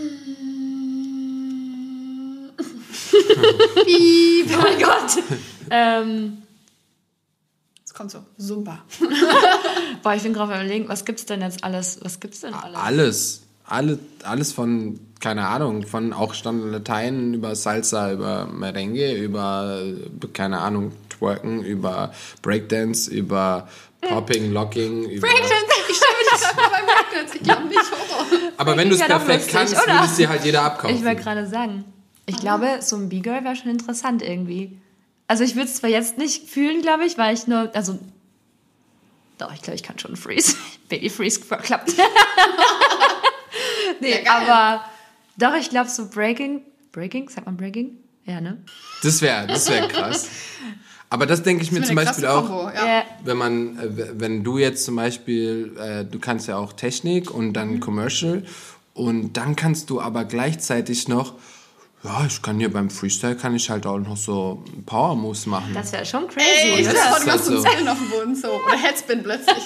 S2: (laughs)
S1: Oh mein Gott. ähm,
S3: Es kommt so, Zumba. (laughs)
S1: boah, ich bin gerade überlegen, was gibt's denn jetzt alles? Was gibt's denn alles?
S2: Alles. Alle, alles von, keine Ahnung, von auch Standard Latein über Salsa, über Merengue, über, keine Ahnung, Twerken, über Breakdance, über Popping, Locking, über...
S3: Ich stelle das gerade bei Breakdance. Ich glaube nicht Horror.
S2: Aber wenn du es perfekt kannst, würde es dir halt jeder abkaufen.
S1: Ich wollte gerade sagen. Ich glaube, so ein B-Girl wäre schon interessant irgendwie. Also ich würde es zwar jetzt nicht fühlen, glaube ich, weil ich nur, also doch, ich glaube, ich kann schon Freeze. (laughs) Baby Freeze klappt. (laughs) nee,
S3: Ja,
S1: aber doch, ich glaube so Breaking, Breaking, sagt man Breaking? Ja, ne?
S2: Das wäre das wär krass. Aber das denke ich mir zum Beispiel auch,
S3: Kombo, ja.
S2: Wenn man, äh, wenn du jetzt zum Beispiel, äh, du kannst ja auch Technik und dann
S1: Mhm.
S2: Commercial und dann kannst du aber gleichzeitig noch, ja, ich kann hier beim Freestyle kann ich halt auch noch so Power Moves machen.
S1: Das wäre schon crazy,
S3: Ey,
S1: oder?
S3: das du machst
S2: halt
S3: so. Zettel auf dem Boden so. Oder Headspin plötzlich. (laughs)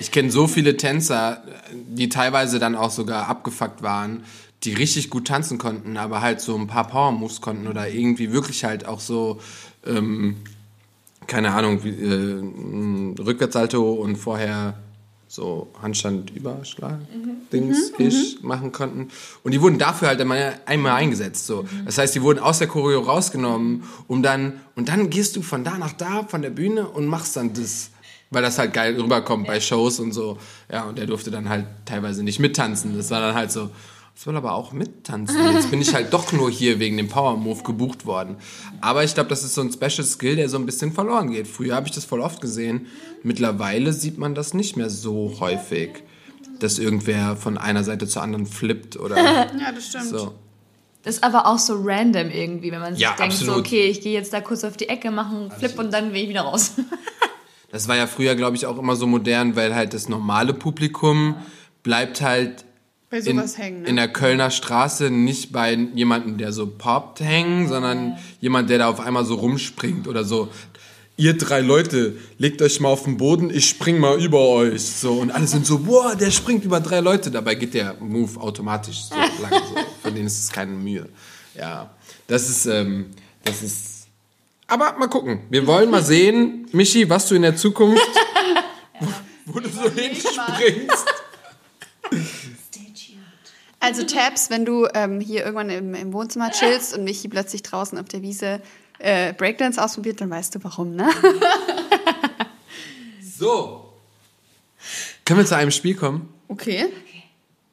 S2: Ich kenne so viele Tänzer, die teilweise dann auch sogar abgefuckt waren, die richtig gut tanzen konnten, aber halt so ein paar Power Moves konnten oder irgendwie wirklich halt auch so, ähm, keine Ahnung, wie, äh, Rückwärtssalto und vorher so Handstand Überschlag Dings ish machen konnten. Und die wurden dafür halt einmal, einmal eingesetzt so. Das heißt die wurden aus der Choreo rausgenommen um dann und dann gehst du von da nach da von der Bühne und machst dann das weil das halt geil rüberkommt bei Shows und so. Ja und der durfte dann halt teilweise nicht mittanzen. Das war dann halt so ich will aber auch mittanzen. Jetzt bin ich halt doch nur hier wegen dem Power Move gebucht worden. Aber ich glaube, das ist so ein Special Skill, der so ein bisschen verloren geht. Früher habe ich das voll oft gesehen. Mittlerweile sieht man das nicht mehr so häufig, dass irgendwer von einer Seite zur anderen flippt oder (laughs)
S3: Ja, das stimmt.
S2: so.
S1: Das ist aber auch so random irgendwie, wenn man sich
S2: Ja,
S1: denkt, so,
S2: absolut.
S1: okay, ich gehe jetzt da kurz auf die Ecke, mache einen Flip und dann will ich wieder raus.
S2: Das war ja früher, glaube ich, auch immer so modern, weil halt das normale Publikum bleibt halt
S3: Bei
S2: in,
S3: sowas hängen, ne?
S2: in der Kölner Straße nicht bei jemandem, der so poppt, hängen, sondern jemand, der da auf einmal so rumspringt oder so. Ihr drei Leute, legt euch mal auf den Boden, ich spring mal über euch. So, und alle sind so, boah, der springt über drei Leute. Dabei geht der Move automatisch so (laughs) lang. So. Für den ist es keine Mühe. Ja, das ist, ähm, das ist. Aber mal gucken. Wir wollen mal sehen, Michi, was du in der Zukunft, (laughs) wo, wo du so hinspringst. (laughs)
S3: Also Tabs, wenn du ähm, hier irgendwann im, im Wohnzimmer chillst und Michi plötzlich draußen auf der Wiese äh, Breakdance ausprobiert, dann weißt du warum, ne? (laughs)
S2: So. Können wir zu einem Spiel kommen?
S3: Okay.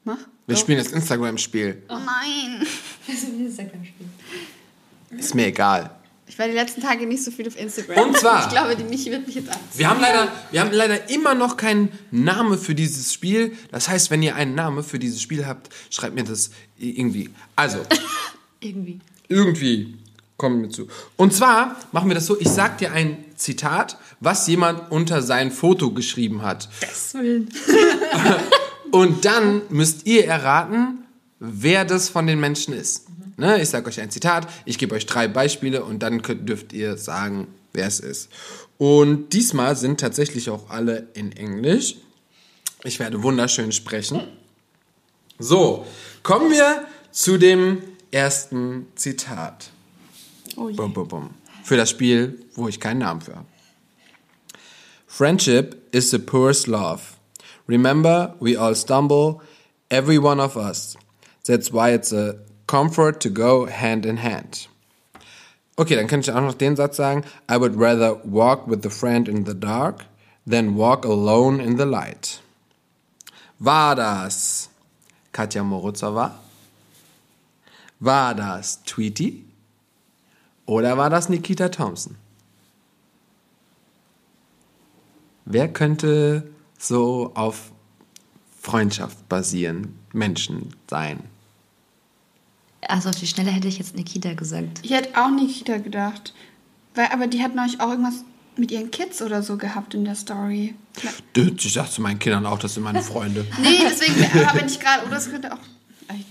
S3: Mach.
S2: Wir spielen das Instagram-Spiel.
S3: Oh nein. (laughs)
S2: Ist mir egal.
S3: War die letzten Tage nicht so viel auf Instagram.
S2: Und zwar-
S3: Ich glaube, die Michi wird mich jetzt anziehen.
S2: Wir haben leider, wir haben leider immer noch keinen Namen für dieses Spiel. Das heißt, wenn ihr einen Namen für dieses Spiel habt, schreibt mir das irgendwie. Also, (laughs)
S1: irgendwie.
S2: irgendwie kommen wir zu. Und zwar machen wir das so, ich sag dir ein Zitat, was jemand unter sein Foto geschrieben hat.
S1: Das. (laughs)
S2: Und dann müsst ihr erraten, wer das von den Menschen ist. Ne? Ich sage euch ein Zitat, ich gebe euch drei Beispiele und dann könnt, dürft ihr sagen, wer es ist. Und diesmal sind tatsächlich auch alle in Englisch. Ich werde wunderschön sprechen. So, kommen wir zu dem ersten Zitat.
S3: Oh je.
S2: Bum, bum, bum. Für das Spiel, wo ich keinen Namen für habe. Friendship is the purest love. Remember, we all stumble, every one of us. That's why it's a comfort to go hand in hand. Okay, dann kann ich auch noch den Satz sagen. I would rather walk with a friend in the dark than walk alone in the light. War das Katja Morozowa? War das Tweety? Oder war das Nikita Thompson? Wer könnte so auf Freundschaft basieren Menschen sein?
S1: Also auf die Schnelle hätte ich jetzt Nikita gesagt.
S3: Ich hätte auch Nikita gedacht. Weil, aber die hat neulich auch irgendwas mit ihren Kids oder so gehabt in der Story.
S2: Ich sag zu meinen Kindern auch, das sind meine Freunde. (laughs)
S3: Nee, deswegen habe ich gerade. Oder es könnte auch.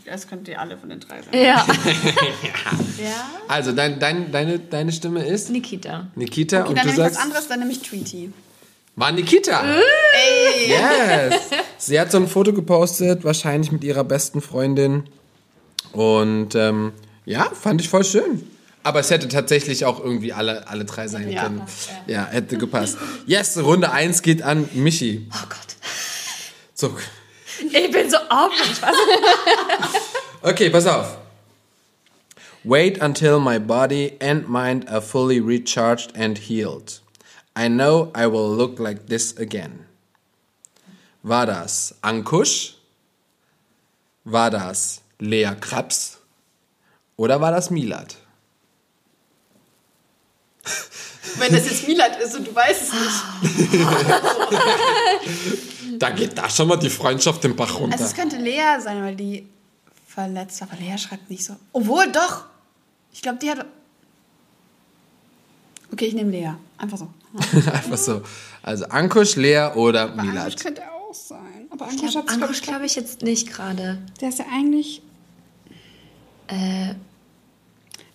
S3: Das könnte ihr alle von den drei sein.
S1: Ja. (laughs)
S3: Ja.
S2: Also, dein, dein, deine, deine Stimme ist
S1: Nikita.
S2: Nikita
S3: Okay,
S2: und
S3: dann
S2: du
S3: ich was
S2: sagst
S3: anderes, dann nehme ich Tweety.
S2: War Nikita. Yes. Sie hat so ein Foto gepostet, wahrscheinlich mit ihrer besten Freundin. Und ähm, ja, fand ich voll schön. Aber es hätte tatsächlich auch irgendwie alle, alle drei sein
S3: Ja.
S2: können. Ja, hätte gepasst. Yes, Runde 1 geht an Michi.
S1: Oh Gott.
S2: So.
S1: Ich bin so aufgeregt.
S2: Okay, pass auf. Wait until my body and mind are fully recharged and healed. I know I will look like this again. War das Ankusch? War das Lea Krebs? Oder war das Milad?
S3: Wenn das jetzt Milat ist und du weißt es nicht. (laughs)
S2: Da geht da schon mal die Freundschaft den Bach runter.
S3: Also es könnte Lea sein, weil die verletzt war. Aber Lea schreibt nicht so. Obwohl, doch. Ich glaube, die hat... Okay, ich nehme Lea. Einfach so. (laughs)
S2: Einfach so. Also Ankusch, Lea oder
S3: Ankusch
S2: Milad.
S3: könnte auch sein. Aber
S1: Ich
S3: Ankusch
S1: glaub,
S3: hat
S1: Ankusch glaube ich jetzt nicht gerade.
S3: Der ist ja eigentlich...
S1: Äh,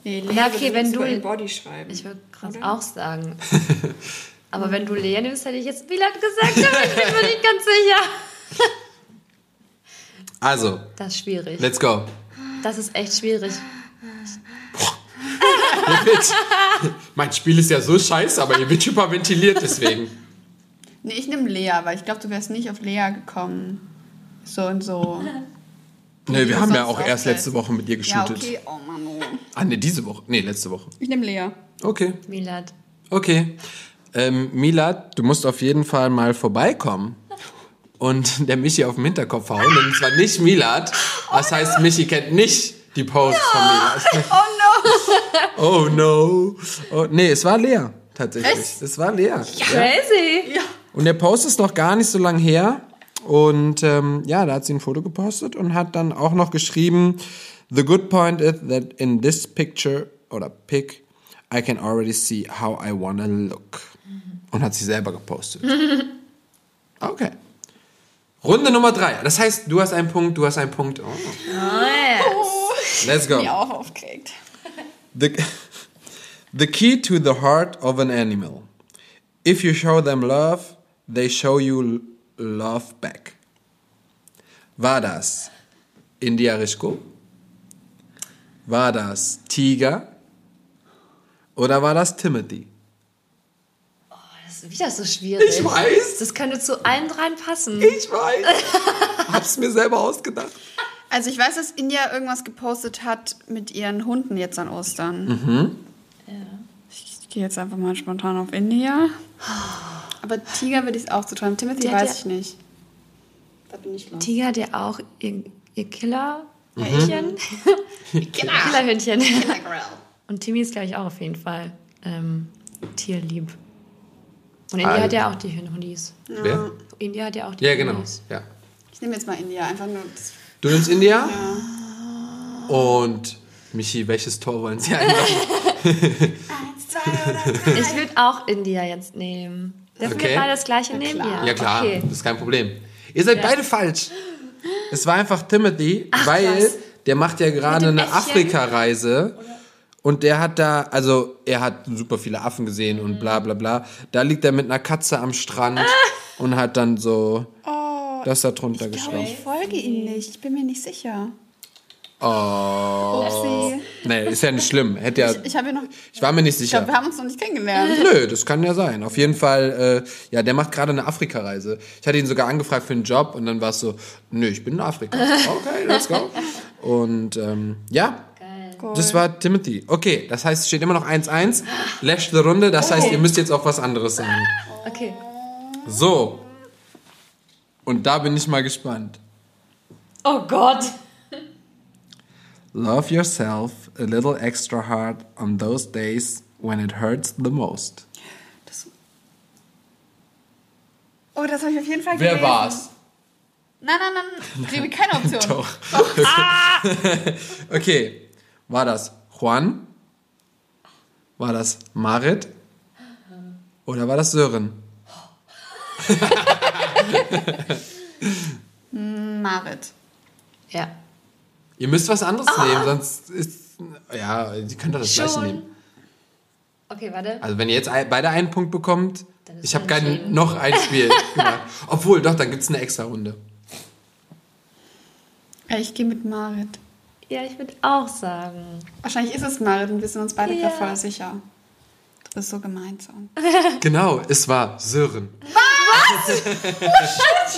S3: Nee,
S1: Ja, okay,
S3: würde
S1: wenn du-
S3: in Body schreiben.
S1: ich würde gerade auch sagen. (laughs) Aber wenn du Lea nimmst, hätte ich jetzt Wieland gesagt, aber ich bin mir nicht (laughs) ganz sicher.
S2: Also,
S1: Das ist schwierig.
S2: let's go.
S1: Das ist echt schwierig.
S2: Mein Spiel ist ja so scheiße, aber ihr wird hyperventiliert deswegen.
S3: Nee, ich nehme Lea, weil ich glaube, du wärst nicht auf Lea gekommen. So und so. (laughs)
S2: Nee, wir haben ja auch erst letzte Woche mit ihr
S3: Ja,
S2: geshootet.
S3: okay. Oh Mann, oh.
S2: Ah, nee, diese Woche. Nee, letzte Woche.
S3: Ich nehme Lea.
S2: Okay,
S1: Milad.
S2: okay. Ähm, Milad, du musst auf jeden Fall mal vorbeikommen und (laughs) der Michi auf den Hinterkopf hauen. Denn es war nicht Milad. Das heißt, Michi kennt nicht die Post von Milad. (laughs)
S3: Oh no! (laughs)
S2: Oh no. Oh, nee, es war Lea. Tatsächlich. Es war Lea.
S1: Crazy.
S2: Und der Post ist noch gar nicht so lang her. Und ähm, ja, da hat sie ein Foto gepostet und hat dann auch noch geschrieben, The good point is that in this picture oder pic, I can already see how I wanna look. Und hat sie selber gepostet. (laughs) Okay. Runde Nummer drei. Das heißt, du hast einen Punkt, du hast einen Punkt. Oh. Let's go.
S3: Die auch aufgeregt.
S2: The, the key to the heart of an animal. If you show them love, they show you l- love back. War das India Rishko? War das Tiger? Oder war das Timothy?
S1: Das ist wieder so schwierig.
S2: Ich weiß.
S1: Das könnte zu allen dreien passen.
S2: Ich weiß. Hab's mir selber ausgedacht.
S3: Also ich weiß, dass India irgendwas gepostet hat mit ihren Hunden jetzt an Ostern.
S2: Mhm.
S3: Ich gehe jetzt einfach mal spontan auf India. Aber Tiger würde ich es auch zu träumen. Timothy
S1: hat
S3: weiß
S1: ja-
S3: ich nicht. Da bin ich los.
S1: Tiger hat ja auch ihr, ihr Killer-Hündchen. (laughs)
S3: Genau.
S1: Killerhündchen.
S3: Girl.
S1: Und Timmy ist, glaube ich, auch auf jeden Fall ähm, tierlieb. Und India
S2: Ah,
S1: hat ja auch die Hundis.
S2: Wer?
S1: India hat ja auch die
S2: Ja, genau.
S1: Hundis.
S2: Ja.
S3: Ich nehme jetzt mal India. Einfach nur. Das
S2: Du nimmst India? Und Michi, welches Tor wollen Sie einloggen? (laughs)
S3: Eins, zwei oder drei.
S1: Ich würde auch India jetzt nehmen. Dürfen
S2: Okay.
S1: wir beide das gleiche nehmen?
S3: klar.
S2: Ja klar,
S1: Okay.
S2: das ist kein Problem. Ihr seid beide falsch. Es war einfach Timothy, weil
S1: was.
S2: der macht ja gerade eine? Afrika-Reise und der hat da, also er hat super viele Affen gesehen und bla bla bla. Da liegt er mit einer Katze am Strand und hat dann so das da drunter
S3: Aber
S2: geschrieben.
S3: ich folge ihm nicht. Ich bin mir nicht sicher.
S2: Oh.
S3: Upsi.
S2: Nee, ist ja nicht schlimm. Hätte ja,
S3: Ich ja noch.
S2: ich war mir nicht
S3: Ich glaube,
S2: sicher.
S3: wir haben uns noch nicht kennengelernt.
S2: Nö, das kann ja sein. Auf jeden Fall, äh, ja, der macht gerade eine Afrika-Reise. Ich hatte ihn sogar angefragt für einen Job und dann war es so, nö, ich bin in Afrika. (laughs) Okay, let's go. Und ähm, ja, das war Timothy. Okay, das heißt, es steht immer noch 1-1. Letzte Runde, das heißt, ihr müsst jetzt auch was anderes sagen.
S1: Okay.
S2: So. Und da bin ich mal gespannt.
S1: Oh Gott.
S2: Love yourself a little extra hard on those days when it hurts the most.
S3: Das oh, das habe ich auf jeden Fall
S2: Wer
S3: gelesen.
S2: war's?
S3: Nein, nein, nein. (laughs) Gebe keine Option.
S2: Doch. (laughs) Okay. War das Juan? War das Marit? Oder war das Sören? (laughs)
S3: Marit.
S1: Ja.
S2: Ihr müsst was anderes nehmen, sonst ist. Ja, ihr könnt doch das gleiche nehmen.
S1: Okay, warte.
S2: Also, wenn ihr jetzt beide einen Punkt bekommt,
S1: Dann
S2: Ich habe kein, noch ein Spiel (laughs) gemacht. Obwohl, doch, dann gibt es eine extra Runde.
S3: Ja, Ich gehe mit Marit.
S1: Ja, ich würde auch sagen.
S3: Wahrscheinlich ist es Marit und wir sind uns beide
S1: Ja.
S3: voll sicher. Du bist so gemein so. (laughs)
S2: Genau, es war Sören. (laughs)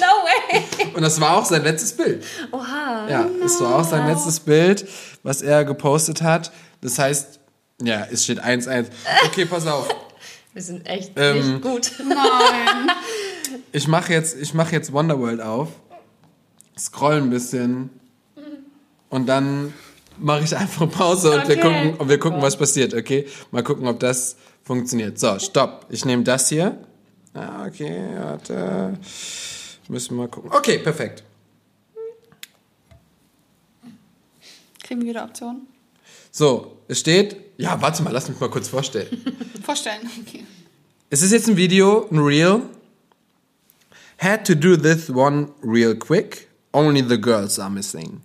S1: No way!
S2: Und das war auch sein letztes Bild.
S1: Oha.
S2: Ja, es war auch sein letztes Bild, was er gepostet hat. Das heißt, ja, es steht 1-1. Okay, pass auf. (laughs)
S1: Wir sind echt
S2: Ähm,
S1: nicht gut.
S3: Nein.
S2: Ich mache jetzt, ich mach jetzt Wonderworld auf, scroll ein bisschen und dann mache ich einfach Pause und wir
S1: Okay.
S2: gucken, und wir gucken, was passiert, okay? Mal gucken, ob das funktioniert. So, stopp. Ich nehme das hier. Ah, okay, warte. Müssen wir mal gucken. Okay, perfekt.
S3: Kriegen wir wieder Optionen?
S2: So, es steht. Ja, warte mal, lass mich mal kurz vorstellen. (laughs)
S3: Vorstellen. Okay.
S2: Es ist jetzt ein Video, ein Reel. Had to do this one real quick. Only the girls are missing.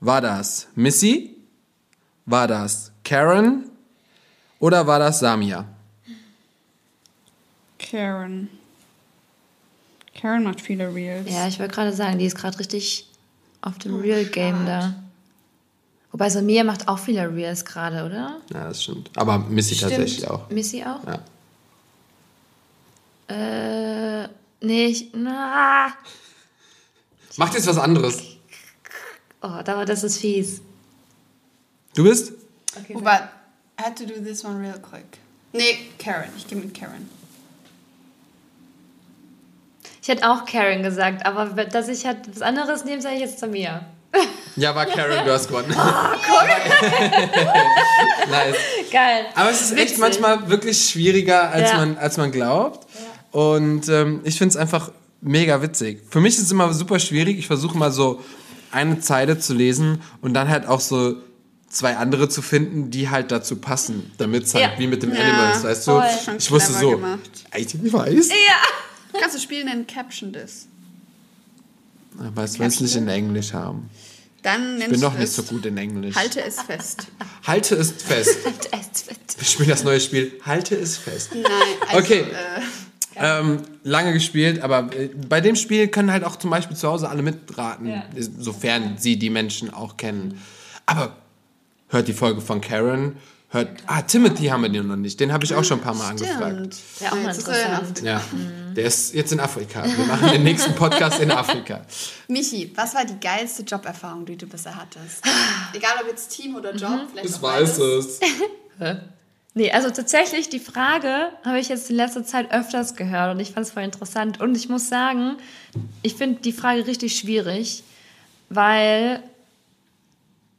S2: War das Missy? War das Karen? Oder war das Samia?
S3: Karen. Karen macht viele Reels.
S1: Ja, ich wollte gerade sagen, die ist gerade richtig auf dem Real Game da. Wobei Samia macht auch viele Reels gerade, oder?
S2: Ja, das stimmt. Aber Missy
S3: Stimmt.
S2: tatsächlich auch.
S1: Missy auch?
S2: Ja.
S1: Äh, nee, ich, na,
S2: Macht jetzt was anderes.
S1: oh, aber das ist fies.
S2: Du bist?
S1: Okay,
S3: Wobei, I had to do this one real quick. Nee, Karen. Ich gehe mit Karen.
S1: Ich hätte auch Karen gesagt, aber dass ich halt was anderes nehme, sage ich jetzt Samia. (laughs)
S2: Ja, war Karen, du hast gewonnen. (laughs) (laughs) nice.
S1: Geil.
S2: Aber es ist echt
S1: Witzig.
S2: manchmal wirklich schwieriger, als,
S1: Ja.
S2: man, als man glaubt. Und ähm, ich finde es einfach mega witzig. Für mich ist es immer super schwierig. Ich versuche mal so eine Zeile zu lesen und dann halt auch so zwei andere zu finden, die halt dazu passen, damit es halt
S1: Ja.
S2: wie mit dem
S3: Ja,
S2: Animals, weißt du?
S1: voll.
S3: Schon
S2: Ich wusste so,
S3: gemacht.
S2: ich weiß.
S1: Ja.
S3: Kannst du spielen in Caption This?
S2: Aber es will es nicht in Englisch haben.
S3: Dann
S2: Ich bin
S3: du
S2: doch nicht
S3: es
S2: so gut in Englisch.
S3: Halte es fest. (laughs)
S2: Halte ist fest. (laughs) Wir spielen das neue Spiel. Halte ist fest.
S3: Nein, also, (laughs)
S2: Okay.
S3: Äh,
S2: Ähm, lange gespielt, aber äh, bei dem Spiel können halt auch zum Beispiel zu Hause alle mitraten,
S1: Ja.
S2: sofern sie die Menschen auch kennen. Aber hört die Folge von Karen, hört, ah, Timothy haben wir den noch nicht, den habe ich auch schon ein paar Mal angefragt.
S3: stimmt.
S1: Wäre auch mal
S3: er
S1: interessant.
S3: Afrika.
S2: Ja, der ist jetzt in Afrika. Wir machen den nächsten Podcast in Afrika.
S3: Michi, was war die geilste Joberfahrung, die du bisher hattest? Egal ob jetzt Team oder Job, vielleicht
S2: Ich weiß es. (laughs)
S1: Nee, also tatsächlich, die Frage habe ich jetzt in letzter Zeit öfters gehört und ich fand es voll interessant. Und ich muss sagen, ich finde die Frage richtig schwierig, weil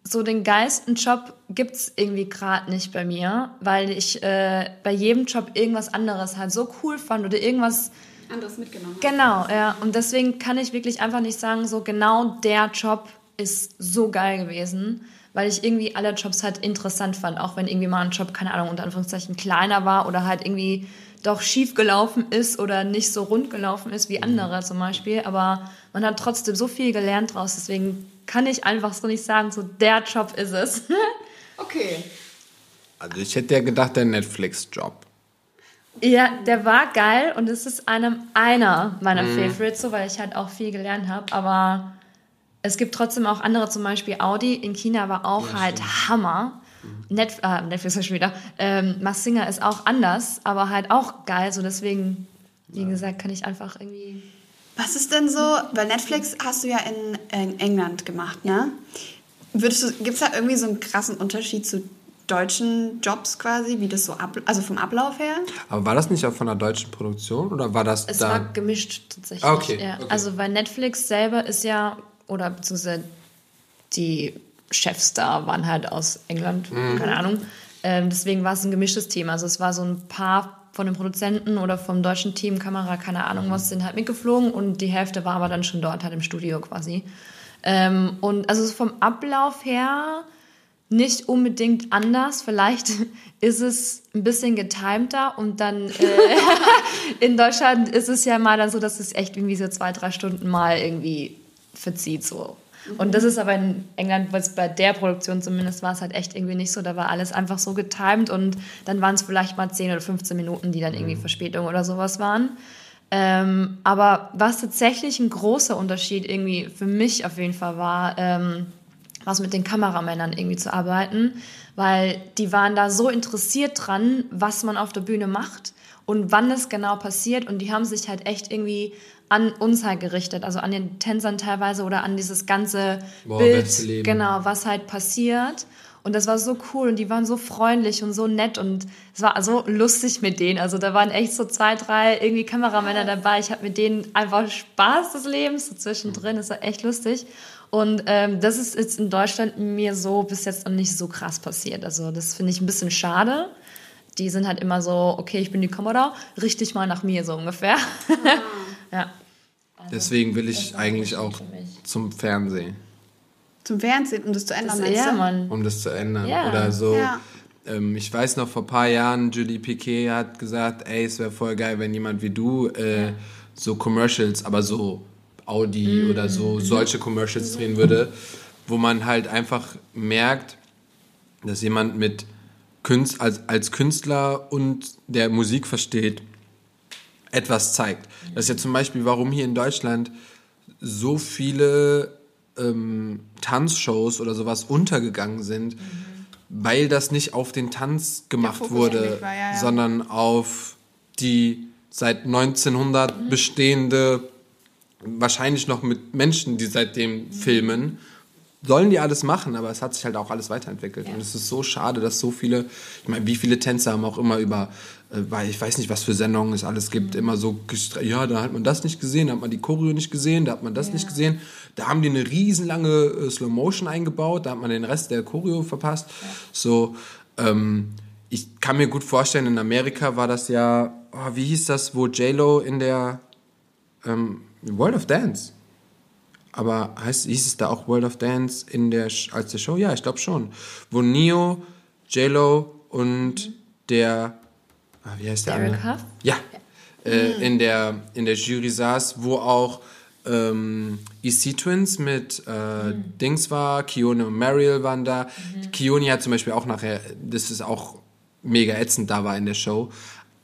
S1: so den geilsten Job gibt es irgendwie gerade nicht bei mir, weil ich äh, bei jedem Job irgendwas anderes halt so cool fand oder irgendwas
S3: Anderes mitgenommen.
S1: Genau, ja. Und deswegen kann ich wirklich einfach nicht sagen, so genau der Job ist so geil gewesen, weil ich irgendwie alle Jobs halt interessant fand, auch wenn irgendwie mal ein Job, keine Ahnung, unter Anführungszeichen kleiner war oder halt irgendwie doch schief gelaufen ist oder nicht so rund gelaufen ist wie andere zum Beispiel. Aber man hat trotzdem so viel gelernt draus, deswegen kann ich einfach so nicht sagen, so der Job ist es. (laughs)
S3: Okay.
S2: Also ich hätte ja gedacht, der Netflix-Job.
S1: Ja, der war geil und es ist einem einer meiner Favorites, so weil ich halt auch viel gelernt habe. Aber es gibt trotzdem auch andere, zum Beispiel Audi in China war auch halt Hammer. Net, äh, Netflix ist schon wieder. Ähm, Mars Singer ist auch anders, aber halt auch geil. So deswegen, wie gesagt, kann ich einfach irgendwie.
S3: Was ist denn so, weil Netflix hast du ja in, in England gemacht, ne? Würdest du, gibt es da irgendwie so einen krassen Unterschied zu deutschen Jobs quasi, wie das so ab, also vom Ablauf her?
S2: Aber war das nicht auch von einer deutschen Produktion oder war das
S1: Es
S2: da?
S1: war gemischt tatsächlich.
S2: Ah, okay,
S1: ja.
S2: okay.
S1: Also weil Netflix selber ist ja, oder beziehungsweise die Chefs da waren halt aus England,
S2: Mhm.
S1: keine Ahnung. Ähm, deswegen war es ein gemischtes Thema. Also es war so ein paar von den Produzenten oder vom deutschen Team, Kamera, keine Ahnung was, sind halt mitgeflogen und die Hälfte war aber dann schon dort halt im Studio quasi. Ähm, und also vom Ablauf her nicht unbedingt anders. Vielleicht (laughs) ist es ein bisschen getimter und dann äh, (laughs) in Deutschland ist es ja mal dann so, dass es echt irgendwie so zwei, drei Stunden mal irgendwie verzieht so. Und das ist aber in England, was bei der Produktion zumindest war es halt echt irgendwie nicht so. Da war alles einfach so getimed und dann waren es vielleicht mal 10 oder 15 Minuten, die dann irgendwie Verspätung oder sowas waren. Ähm, aber was tatsächlich ein großer Unterschied irgendwie für mich auf jeden Fall war, ähm, was mit den Kameramännern irgendwie zu arbeiten, weil die waren da so interessiert dran, was man auf der Bühne macht und wann es genau passiert und die haben sich halt echt irgendwie an uns halt gerichtet, also an den Tänzern teilweise oder an dieses ganze
S2: Boah,
S1: Bild, genau, was halt passiert. Und das war so cool und die waren so freundlich und so nett und es war so lustig mit denen. Also da waren echt so zwei, drei irgendwie Kameramänner dabei. Ich habe mit denen einfach Spaß des Lebens so zwischendrin. Es war echt lustig. Und ähm, das ist jetzt in Deutschland mir so bis jetzt noch nicht so krass passiert. Also das finde ich ein bisschen schade. Die sind halt immer so, okay, ich bin die richte dich mal nach mir so ungefähr. (laughs) ja.
S2: Deswegen will ich eigentlich auch zum Fernsehen,
S3: Zum Fernsehen, um das zu ändern,
S1: Das, ja? Mann.
S2: um das zu ändern.
S1: Ja.
S2: Oder so.
S3: Ja.
S2: Ähm, ich weiß noch, vor ein paar Jahren, Julie Piquet hat gesagt, ey, es wäre voll geil, wenn jemand wie du äh, so Commercials, aber so Audi
S1: Mhm.
S2: oder so, solche Commercials drehen würde, wo man halt einfach merkt, dass jemand mit Künst, als, als Künstler und der Musik versteht, etwas zeigt. Das ist ja zum Beispiel, warum hier in Deutschland so viele ähm, Tanzshows oder sowas untergegangen sind, weil das nicht auf den Tanz gemacht wurde,
S3: war, ja, ja.
S2: sondern auf die seit 1900 bestehende, wahrscheinlich noch mit Menschen, die seitdem filmen. Sollen die alles machen, aber es hat sich halt auch alles weiterentwickelt. Und es ist so schade, dass so viele, ich meine, wie viele Tänzer haben auch immer über, äh, weil ich weiß nicht, was für Sendungen es alles gibt, immer so, ja, da hat man das nicht gesehen, da hat man die Choreo nicht gesehen, da hat man das nicht gesehen. Da haben die eine riesenlange äh, Slow Motion eingebaut, da hat man den Rest der Choreo verpasst. So, ähm, ich kann mir gut vorstellen, in Amerika war das ja, oh, wie hieß das, wo J-Lo in der ähm, World of Dance. Aber heißt, hieß es da auch World of Dance in der, als der Show? Ja, ich glaube schon. Wo Neo, J-Lo und der, ah, wie heißt der
S1: Derek
S2: andere?
S1: Huff?
S2: Ja, äh, in, der, in der Jury saß, wo auch ähm, EC Twins mit äh, Dings war, Kione und Mariel waren da. Kione hat zum Beispiel auch nachher, das ist auch mega ätzend da war in der Show.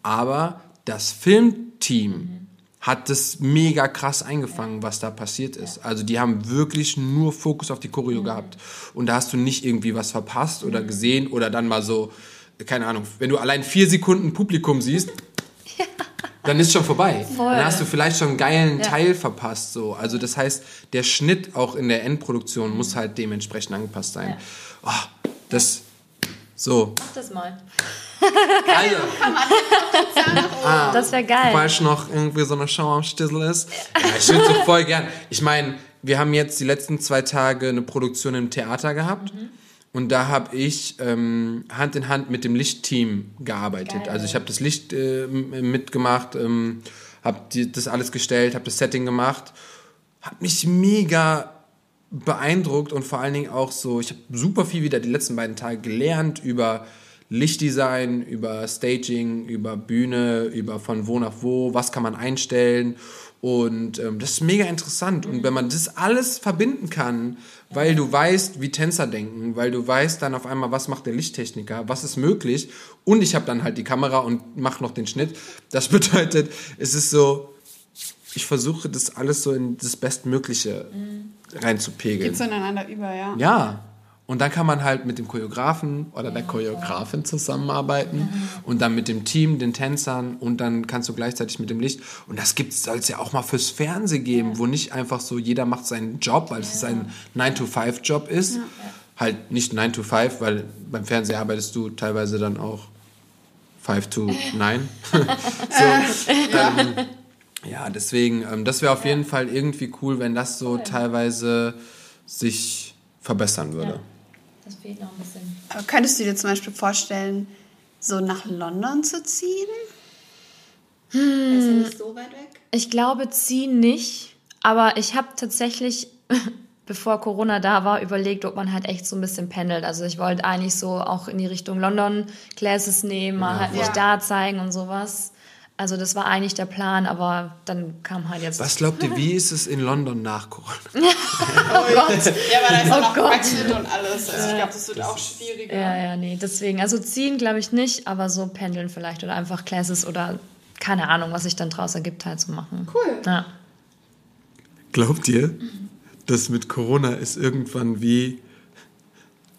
S2: Aber das Filmteam hat das mega krass eingefangen, was da passiert ist. Also die haben wirklich nur Fokus auf die Choreo gehabt. Und da hast du nicht irgendwie was verpasst oder gesehen oder dann mal so, keine Ahnung, wenn du allein vier Sekunden Publikum siehst, (laughs) dann ist schon vorbei.
S1: Voll.
S2: Dann hast du vielleicht schon einen geilen Teil verpasst. So. Also das heißt, der Schnitt auch in der Endproduktion muss halt dementsprechend angepasst sein. Oh, das so.
S1: Mach das mal.
S2: Also, (laughs)
S1: Das wäre geil.
S2: falls noch irgendwie so eine Show am Stissel ist. Ja, ich würde so voll gern. Ich meine, wir haben jetzt die letzten zwei Tage eine Produktion im Theater gehabt. Und da habe ich ähm, Hand in Hand mit dem Lichtteam gearbeitet.
S1: Geil.
S2: Also ich habe das Licht äh, mitgemacht, ähm, habe das alles gestellt, habe das Setting gemacht. Hat mich mega beeindruckt und vor allen Dingen auch so, ich habe super viel wieder die letzten beiden Tage gelernt über Lichtdesign, über Staging, über Bühne, über von wo nach wo, was kann man einstellen und ähm, das ist mega interessant und wenn man das alles verbinden kann, weil du weißt, wie Tänzer denken, weil du weißt dann auf einmal, was macht der Lichttechniker, was ist möglich und ich habe dann halt die Kamera und mache noch den Schnitt, das (laughs) bedeutet, es ist so, ich versuche das alles so in das Bestmögliche reinzupegeln.
S3: Geht so ineinander über, ja.
S2: Ja. Und dann kann man halt mit dem Choreografen oder der Choreografin zusammenarbeiten und dann mit dem Team, den Tänzern und dann kannst du gleichzeitig mit dem Licht. Und das soll es ja auch mal fürs Fernsehen geben, wo nicht einfach so jeder macht seinen Job, weil es ein 9-to-5-Job ist. Halt nicht 9 to 5, weil beim Fernsehen arbeitest du teilweise dann auch 5 to 9. (laughs) (laughs) so, ähm, ja, deswegen, ähm, das wäre auf jeden Fall irgendwie cool, wenn das so teilweise sich verbessern würde.
S1: Das fehlt noch ein bisschen.
S3: Aber könntest du dir zum Beispiel vorstellen, so nach London zu ziehen? Ist ja nicht so weit weg.
S1: Ich glaube, ziehen nicht. Aber ich habe tatsächlich, (laughs) bevor Corona da war, überlegt, ob man halt echt so ein bisschen pendelt. Also ich wollte eigentlich so auch in die Richtung London Classes nehmen, mal halt mich
S3: Ja.
S1: da zeigen und sowas. Also das war eigentlich der Plan, aber dann kam halt jetzt.
S2: Was glaubt ihr, wie ist es in London nach Corona? (laughs)
S3: Oh Gott. Ja, aber da ist
S1: Oh
S3: auch noch
S1: Gott.
S3: Brexit und alles. Also ich glaube, das wird auch schwieriger.
S1: Ja, ja, nee, deswegen. Also ziehen glaube ich nicht, aber so pendeln vielleicht oder einfach Classes oder keine Ahnung, was sich dann draus ergibt, halt zu machen.
S3: Cool.
S1: Ja.
S2: Glaubt ihr, dass mit Corona ist irgendwann wie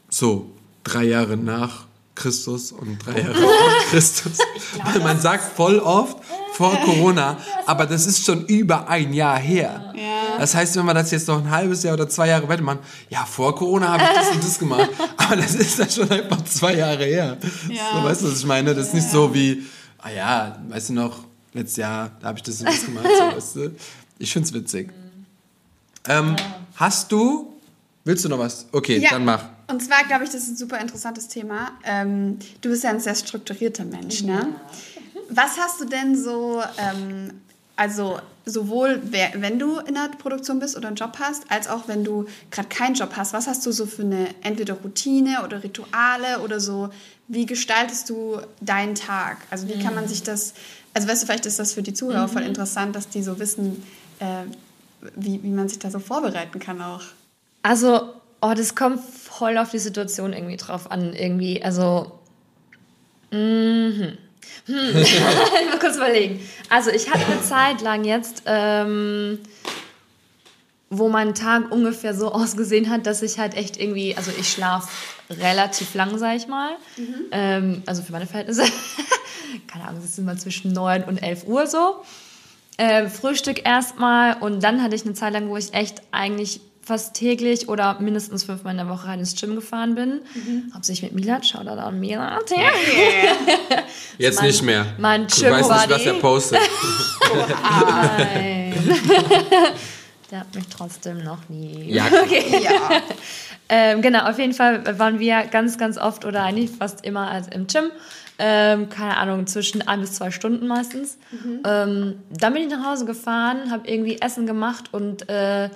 S2: so drei Jahre nach Christus und drei Jahre vor Christus? Weil man sagt voll oft vor Corona, aber das ist schon über ein Jahr her.
S3: Ja.
S2: Das heißt, wenn wir das jetzt noch ein halbes Jahr oder zwei Jahre weitermachen, ja, vor Corona habe ich das und das gemacht, (laughs) aber das ist dann schon einfach zwei Jahre her.
S3: Ja.
S2: So, weißt du, was ich meine? Das ist nicht so wie, ah ja, weißt du noch, letztes Jahr, da habe ich das und das gemacht, so, (laughs) weißt du? Ich find's witzig. Ähm, Hast du, willst du noch was? Okay,
S3: Ja.
S2: dann mach.
S3: Und zwar glaube ich, das ist ein super interessantes Thema. Ähm, du bist ja ein sehr strukturierter Mensch, ne? Was hast du denn so, ähm, also sowohl wer- wenn du in der Produktion bist oder einen Job hast, als auch wenn du gerade keinen Job hast, was hast du so für eine entweder Routine oder Rituale oder so, wie gestaltest du deinen Tag? Also wie kann man sich das, also weißt du, vielleicht ist das für die Zuhörer voll interessant, dass die so wissen, äh, wie, wie man sich da so vorbereiten kann auch.
S1: Also, oh, das kommt voll auf die Situation irgendwie drauf an, irgendwie. Also, mhm. Hm. (laughs) ich muss kurz überlegen. Also, ich hatte eine Zeit lang jetzt, ähm, wo mein Tag ungefähr so ausgesehen hat, dass ich halt echt irgendwie, also ich schlafe relativ lang, sag ich mal. Ähm, also für meine Verhältnisse. (laughs) Keine Ahnung, es ist immer zwischen 9 und 11 Uhr so. Ähm, Frühstück erstmal und dann hatte ich eine Zeit lang, wo ich echt eigentlich fast täglich oder mindestens fünfmal in der Woche halt ins Gym gefahren bin. Hauptsächlich mit Milat, schau da an Milat. (laughs)
S2: Jetzt
S1: Mein-
S2: nicht mehr.
S1: mein
S2: du weißt nicht, was er postet. (laughs)
S1: Nein. Der hat mich trotzdem noch nie.
S2: Ja, (laughs)
S3: Ja.
S1: Ähm, genau, auf jeden Fall waren wir ganz, ganz oft oder eigentlich fast immer als im Gym. Ähm, keine Ahnung, zwischen ein bis zwei Stunden meistens. Ähm, dann bin ich nach Hause gefahren, habe irgendwie Essen gemacht und äh,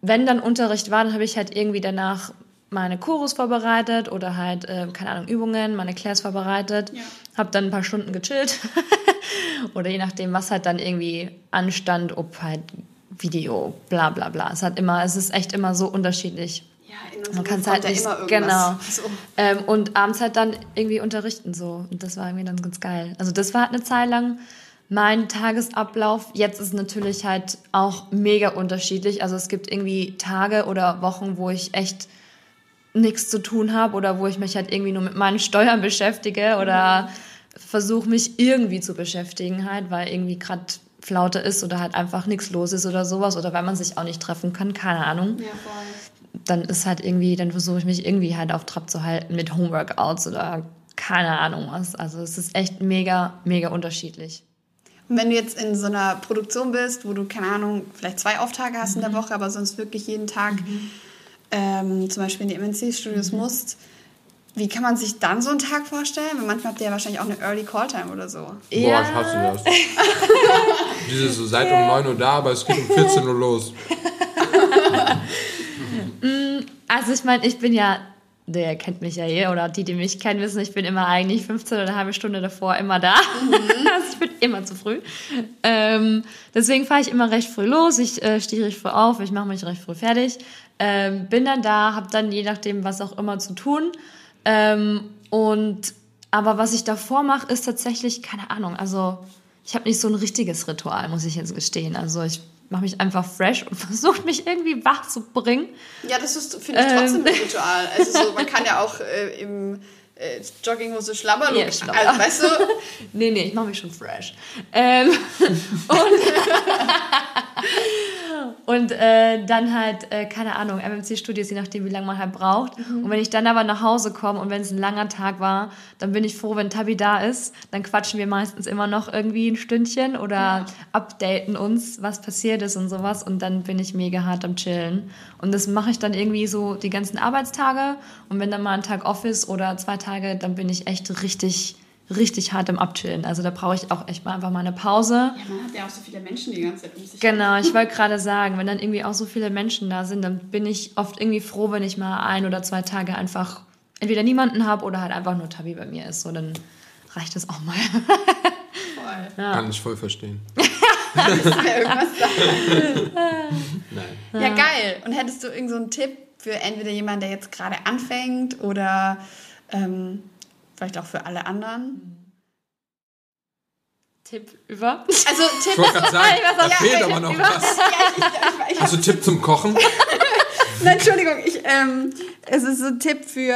S1: wenn dann Unterricht war, dann habe ich halt irgendwie danach meine Chorus vorbereitet oder halt, äh, keine Ahnung, Übungen, meine Class vorbereitet.
S3: Ja.
S1: Habe dann ein paar Stunden gechillt. (laughs) oder je nachdem, was halt dann irgendwie anstand, ob halt Video, bla bla bla. Es hat immer, es ist echt immer so unterschiedlich.
S3: Ja,
S1: Man kann es halt nicht, genau.
S3: So.
S1: Ähm, und abends halt dann irgendwie unterrichten so. Und das war irgendwie dann ganz geil. Also das war halt eine Zeit lang mein Tagesablauf. Jetzt ist natürlich halt auch mega unterschiedlich. Also es gibt irgendwie Tage oder Wochen, wo ich echt nichts zu tun habe oder wo ich mich halt irgendwie nur mit meinen Steuern (laughs) beschäftige oder versuche mich irgendwie zu beschäftigen halt, weil irgendwie gerade Flaute ist oder halt einfach nichts los ist oder sowas oder weil man sich auch nicht treffen kann, keine Ahnung
S3: Ja, voll.
S1: dann ist halt irgendwie, dann versuche ich mich irgendwie halt auf Trab zu halten mit Homeworkouts oder keine Ahnung was. Also es ist echt mega, mega unterschiedlich.
S3: Wenn du jetzt in so einer Produktion bist, wo du, keine Ahnung, vielleicht zwei Auftage hast in der Woche, aber sonst wirklich jeden Tag ähm, zum Beispiel in die MNC-Studios musst, wie kann man sich dann so einen Tag vorstellen? Weil manchmal habt ihr ja wahrscheinlich auch eine Early Call-Time oder so.
S2: Boah, ich hasse das. (laughs) Diese so seit um 9 Uhr da, aber es geht um 14 Uhr los. (laughs)
S1: Also ich meine, ich bin ja, der kennt mich ja hier oder die, die mich kennen, wissen, ich bin immer eigentlich 15 oder eine halbe Stunde davor immer da. (laughs) also ich bin immer zu früh. Ähm, deswegen fahre ich immer recht früh los. Ich äh, stehe recht früh auf, ich mache mich recht früh fertig. Ähm, bin dann da, habe dann je nachdem was auch immer zu tun. Ähm, und aber was ich davor mache, ist tatsächlich keine Ahnung. Also ich habe nicht so ein richtiges Ritual, muss ich jetzt gestehen. Also ich mache mich einfach fresh und (laughs) versuche mich irgendwie wach zu bringen.
S3: Ja, das ist, finde ich, trotzdem ein Ritual. Also so, man kann ja auch äh, im äh, Jogginghose schlabbern.
S1: Ja,
S3: und-
S1: schlabbern.
S3: Also, weißt du, (laughs)
S1: Nee, nee, ich mache mich schon fresh. Ähm, (laughs) und (laughs) und äh, dann halt, äh, keine Ahnung, MMC-Studios, je nachdem, wie lange man halt braucht. Und wenn ich dann aber nach Hause komme und wenn es ein langer Tag war, dann bin ich froh, wenn Tabi da ist. Dann quatschen wir meistens immer noch irgendwie ein Stündchen oder updaten uns, was passiert ist und sowas. Und dann bin ich mega hart am Chillen. Und das mache ich dann irgendwie so die ganzen Arbeitstage. Und wenn dann mal ein Tag off ist oder zwei Tage, dann bin ich echt richtig richtig hart im Abchillen. Also da brauche ich auch echt mal einfach mal eine Pause.
S3: ja, man hat ja auch so viele Menschen die ganze Zeit um sich.
S1: Genau, ich wollte gerade sagen, wenn dann irgendwie auch so viele Menschen da sind, dann bin ich oft irgendwie froh, wenn ich mal ein oder zwei Tage einfach entweder niemanden habe oder halt einfach nur Tabi bei mir ist. So, dann reicht das auch mal.
S3: Voll.
S2: Kann ich voll verstehen. (laughs)
S3: Ja. Ja, geil. Und hättest du irgendeinen so einen Tipp für entweder jemanden, der jetzt gerade anfängt oder ähm, vielleicht auch für alle anderen?
S1: Tipp über.
S3: Also
S2: Ich
S3: Tipp.
S2: wollte gerade sagen,
S1: Ich
S2: da
S1: auch
S2: fehlt aber noch
S1: über-
S2: was.
S3: Ja, ich, ich, ich,
S2: Hast du Tipp zum Kochen? (laughs)
S3: Nein, Entschuldigung, ich, ähm, es ist so ein Tipp für,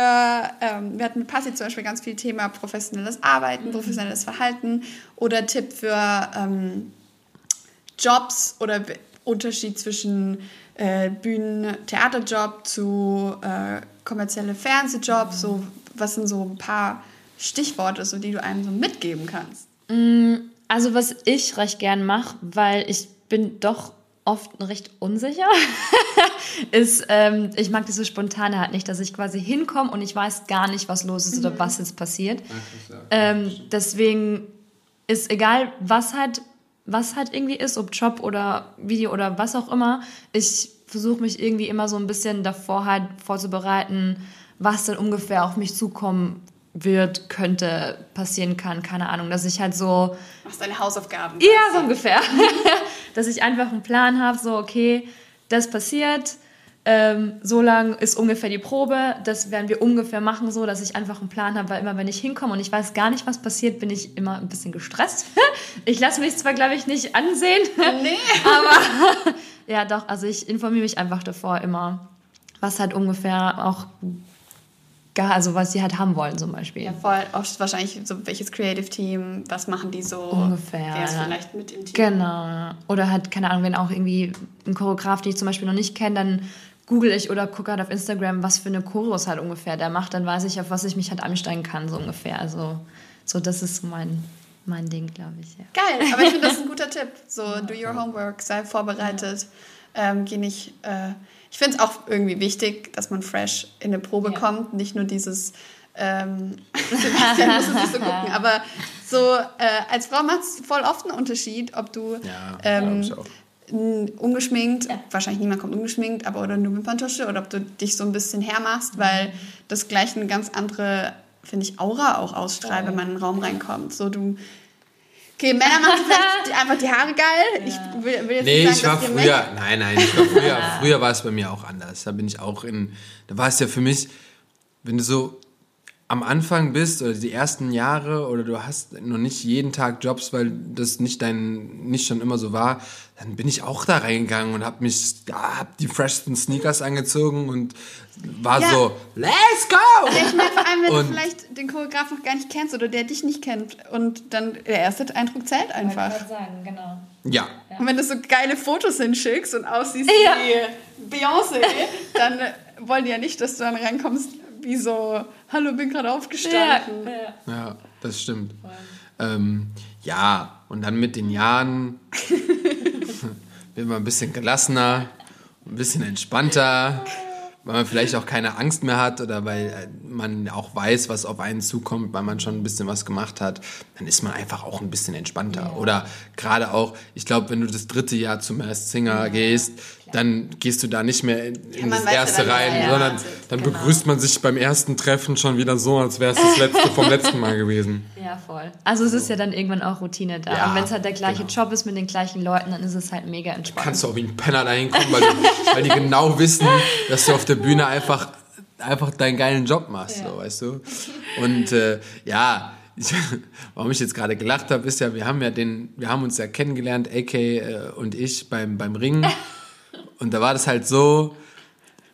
S3: ähm, wir hatten mit Passi zum Beispiel ganz viel Thema professionelles Arbeiten, professionelles Verhalten oder Tipp für ähm, Jobs oder Unterschied zwischen äh, Bühnen-Theaterjob zu äh, kommerzielle Fernsehjob, so was sind so ein paar Stichworte, so die du einem so mitgeben kannst.
S1: Also was ich recht gern mache, weil ich bin doch oft recht unsicher, (laughs) ist, ähm, ich mag diese Spontane halt nicht, dass ich quasi hinkomme und ich weiß gar nicht, was los ist oder was jetzt passiert. Ähm, deswegen ist egal, was halt, was halt irgendwie ist, ob Job oder Video oder was auch immer, ich versuche mich irgendwie immer so ein bisschen davor halt vorzubereiten, was dann ungefähr auf mich zukommen wird, könnte, passieren kann, keine Ahnung, dass ich halt so
S3: Machst deine Hausaufgaben.
S1: ja, so ungefähr. (laughs) Dass ich einfach einen Plan habe, so, okay, das passiert, ähm, so lang ist ungefähr die Probe, das werden wir ungefähr machen, so, dass ich einfach einen Plan habe, weil immer, wenn ich hinkomme und ich weiß gar nicht, was passiert, bin ich immer ein bisschen gestresst. (laughs) Ich lasse mich zwar, glaube ich, nicht ansehen, (laughs)
S3: Nee.
S1: aber ja, doch, also ich informiere mich einfach davor immer, was halt ungefähr auch, gar, also was sie halt haben wollen zum Beispiel.
S3: Ja, voll. Oft wahrscheinlich so, welches Creative Team, was machen die so?
S1: Ungefähr,
S3: Wer ist
S1: ja.
S3: vielleicht mit im Team?
S1: Genau. ja. Oder halt, keine Ahnung, wenn auch irgendwie ein Choreograf, den ich zum Beispiel noch nicht kenne, dann google ich oder gucke halt auf Instagram, was für eine Choreos halt ungefähr der macht, dann weiß ich, auf was ich mich halt ansteigen kann, so ungefähr. Also, so, das ist mein, mein Ding, glaube ich, ja.
S3: Geil, aber ich finde das ein (laughs) guter Tipp. So, do your homework, sei vorbereitet, ähm, geh nicht. Äh, ich finde es auch irgendwie wichtig, dass man fresh in eine Probe
S1: Ja.
S3: kommt, nicht nur dieses. Ähm, Sebastian muss es nicht so gucken, aber so äh, als Frau macht es voll oft einen Unterschied, ob du
S2: Ja,
S3: ähm,
S2: auch.
S3: ungeschminkt,
S1: Ja.
S3: wahrscheinlich niemand kommt ungeschminkt, aber oder nur Wimperntusche oder ob du dich so ein bisschen hermachst, weil das gleich eine ganz andere, finde ich, Aura auch ausstrahlt, wenn man in den Raum reinkommt. So du. Okay, Männer machen vielleicht einfach die Haare geil. (laughs) Ich will, will jetzt
S2: Nee,
S3: nicht
S2: ich
S3: sagen,
S2: war
S3: dass ihr
S2: früher,
S3: Männer-
S2: nein, nein, ich war früher, (laughs) früher war es bei mir auch anders. Da bin ich auch in, da war es ja für mich, wenn du so am Anfang bist oder die ersten Jahre oder du hast noch nicht jeden Tag Jobs, weil das nicht dein, nicht schon immer so war, dann bin ich auch da reingegangen und hab mich, ja, hab die freshsten Sneakers angezogen und war
S3: Ja.
S2: so, let's go!
S3: Ja, ich meine, vor allem, wenn
S2: Und-
S3: du vielleicht den Choreograf noch gar nicht kennst oder der dich nicht kennt und dann der erste Eindruck zählt einfach.
S1: sagen, genau.
S2: Ja,
S3: Und wenn du so geile Fotos hinschickst und aussiehst
S1: Ja.
S3: wie Beyoncé, dann wollen die ja nicht, dass du dann reinkommst wie so, hallo, bin gerade aufgestanden.
S2: Ja, das stimmt. Ähm, ja, und dann mit den Jahren (laughs) wird man ein bisschen gelassener, ein bisschen entspannter, weil man vielleicht auch keine Angst mehr hat oder weil äh, man auch weiß, was auf einen zukommt, weil man schon ein bisschen was gemacht hat, dann ist man einfach auch ein bisschen entspannter. Oder gerade auch, ich glaube, wenn du das dritte Jahr zum Masked Singer gehst, dann gehst du da nicht mehr in,
S3: man
S2: das
S3: ja
S2: erste
S3: was
S2: rein, sondern dann begrüßt man sich beim ersten Treffen schon wieder so, als wäre es das letzte vom letzten Mal gewesen. (laughs)
S1: Ja, voll. Also es ist ja dann irgendwann auch Routine da.
S2: Ja,
S1: und wenn es halt der gleiche
S2: genau.
S1: Job ist mit den gleichen Leuten, dann ist es halt mega entspannt.
S2: kannst du auch wie ein Penner dahin kommen, weil, du, (laughs) weil die genau wissen, dass du auf der Bühne einfach, einfach deinen geilen Job machst,
S1: Ja.
S2: so, weißt du? Und äh, ja, ich, (laughs) warum ich jetzt gerade gelacht habe, ist ja, wir haben ja den, wir haben uns ja kennengelernt, AK äh, und ich beim, beim Ringen. Und da war das halt so,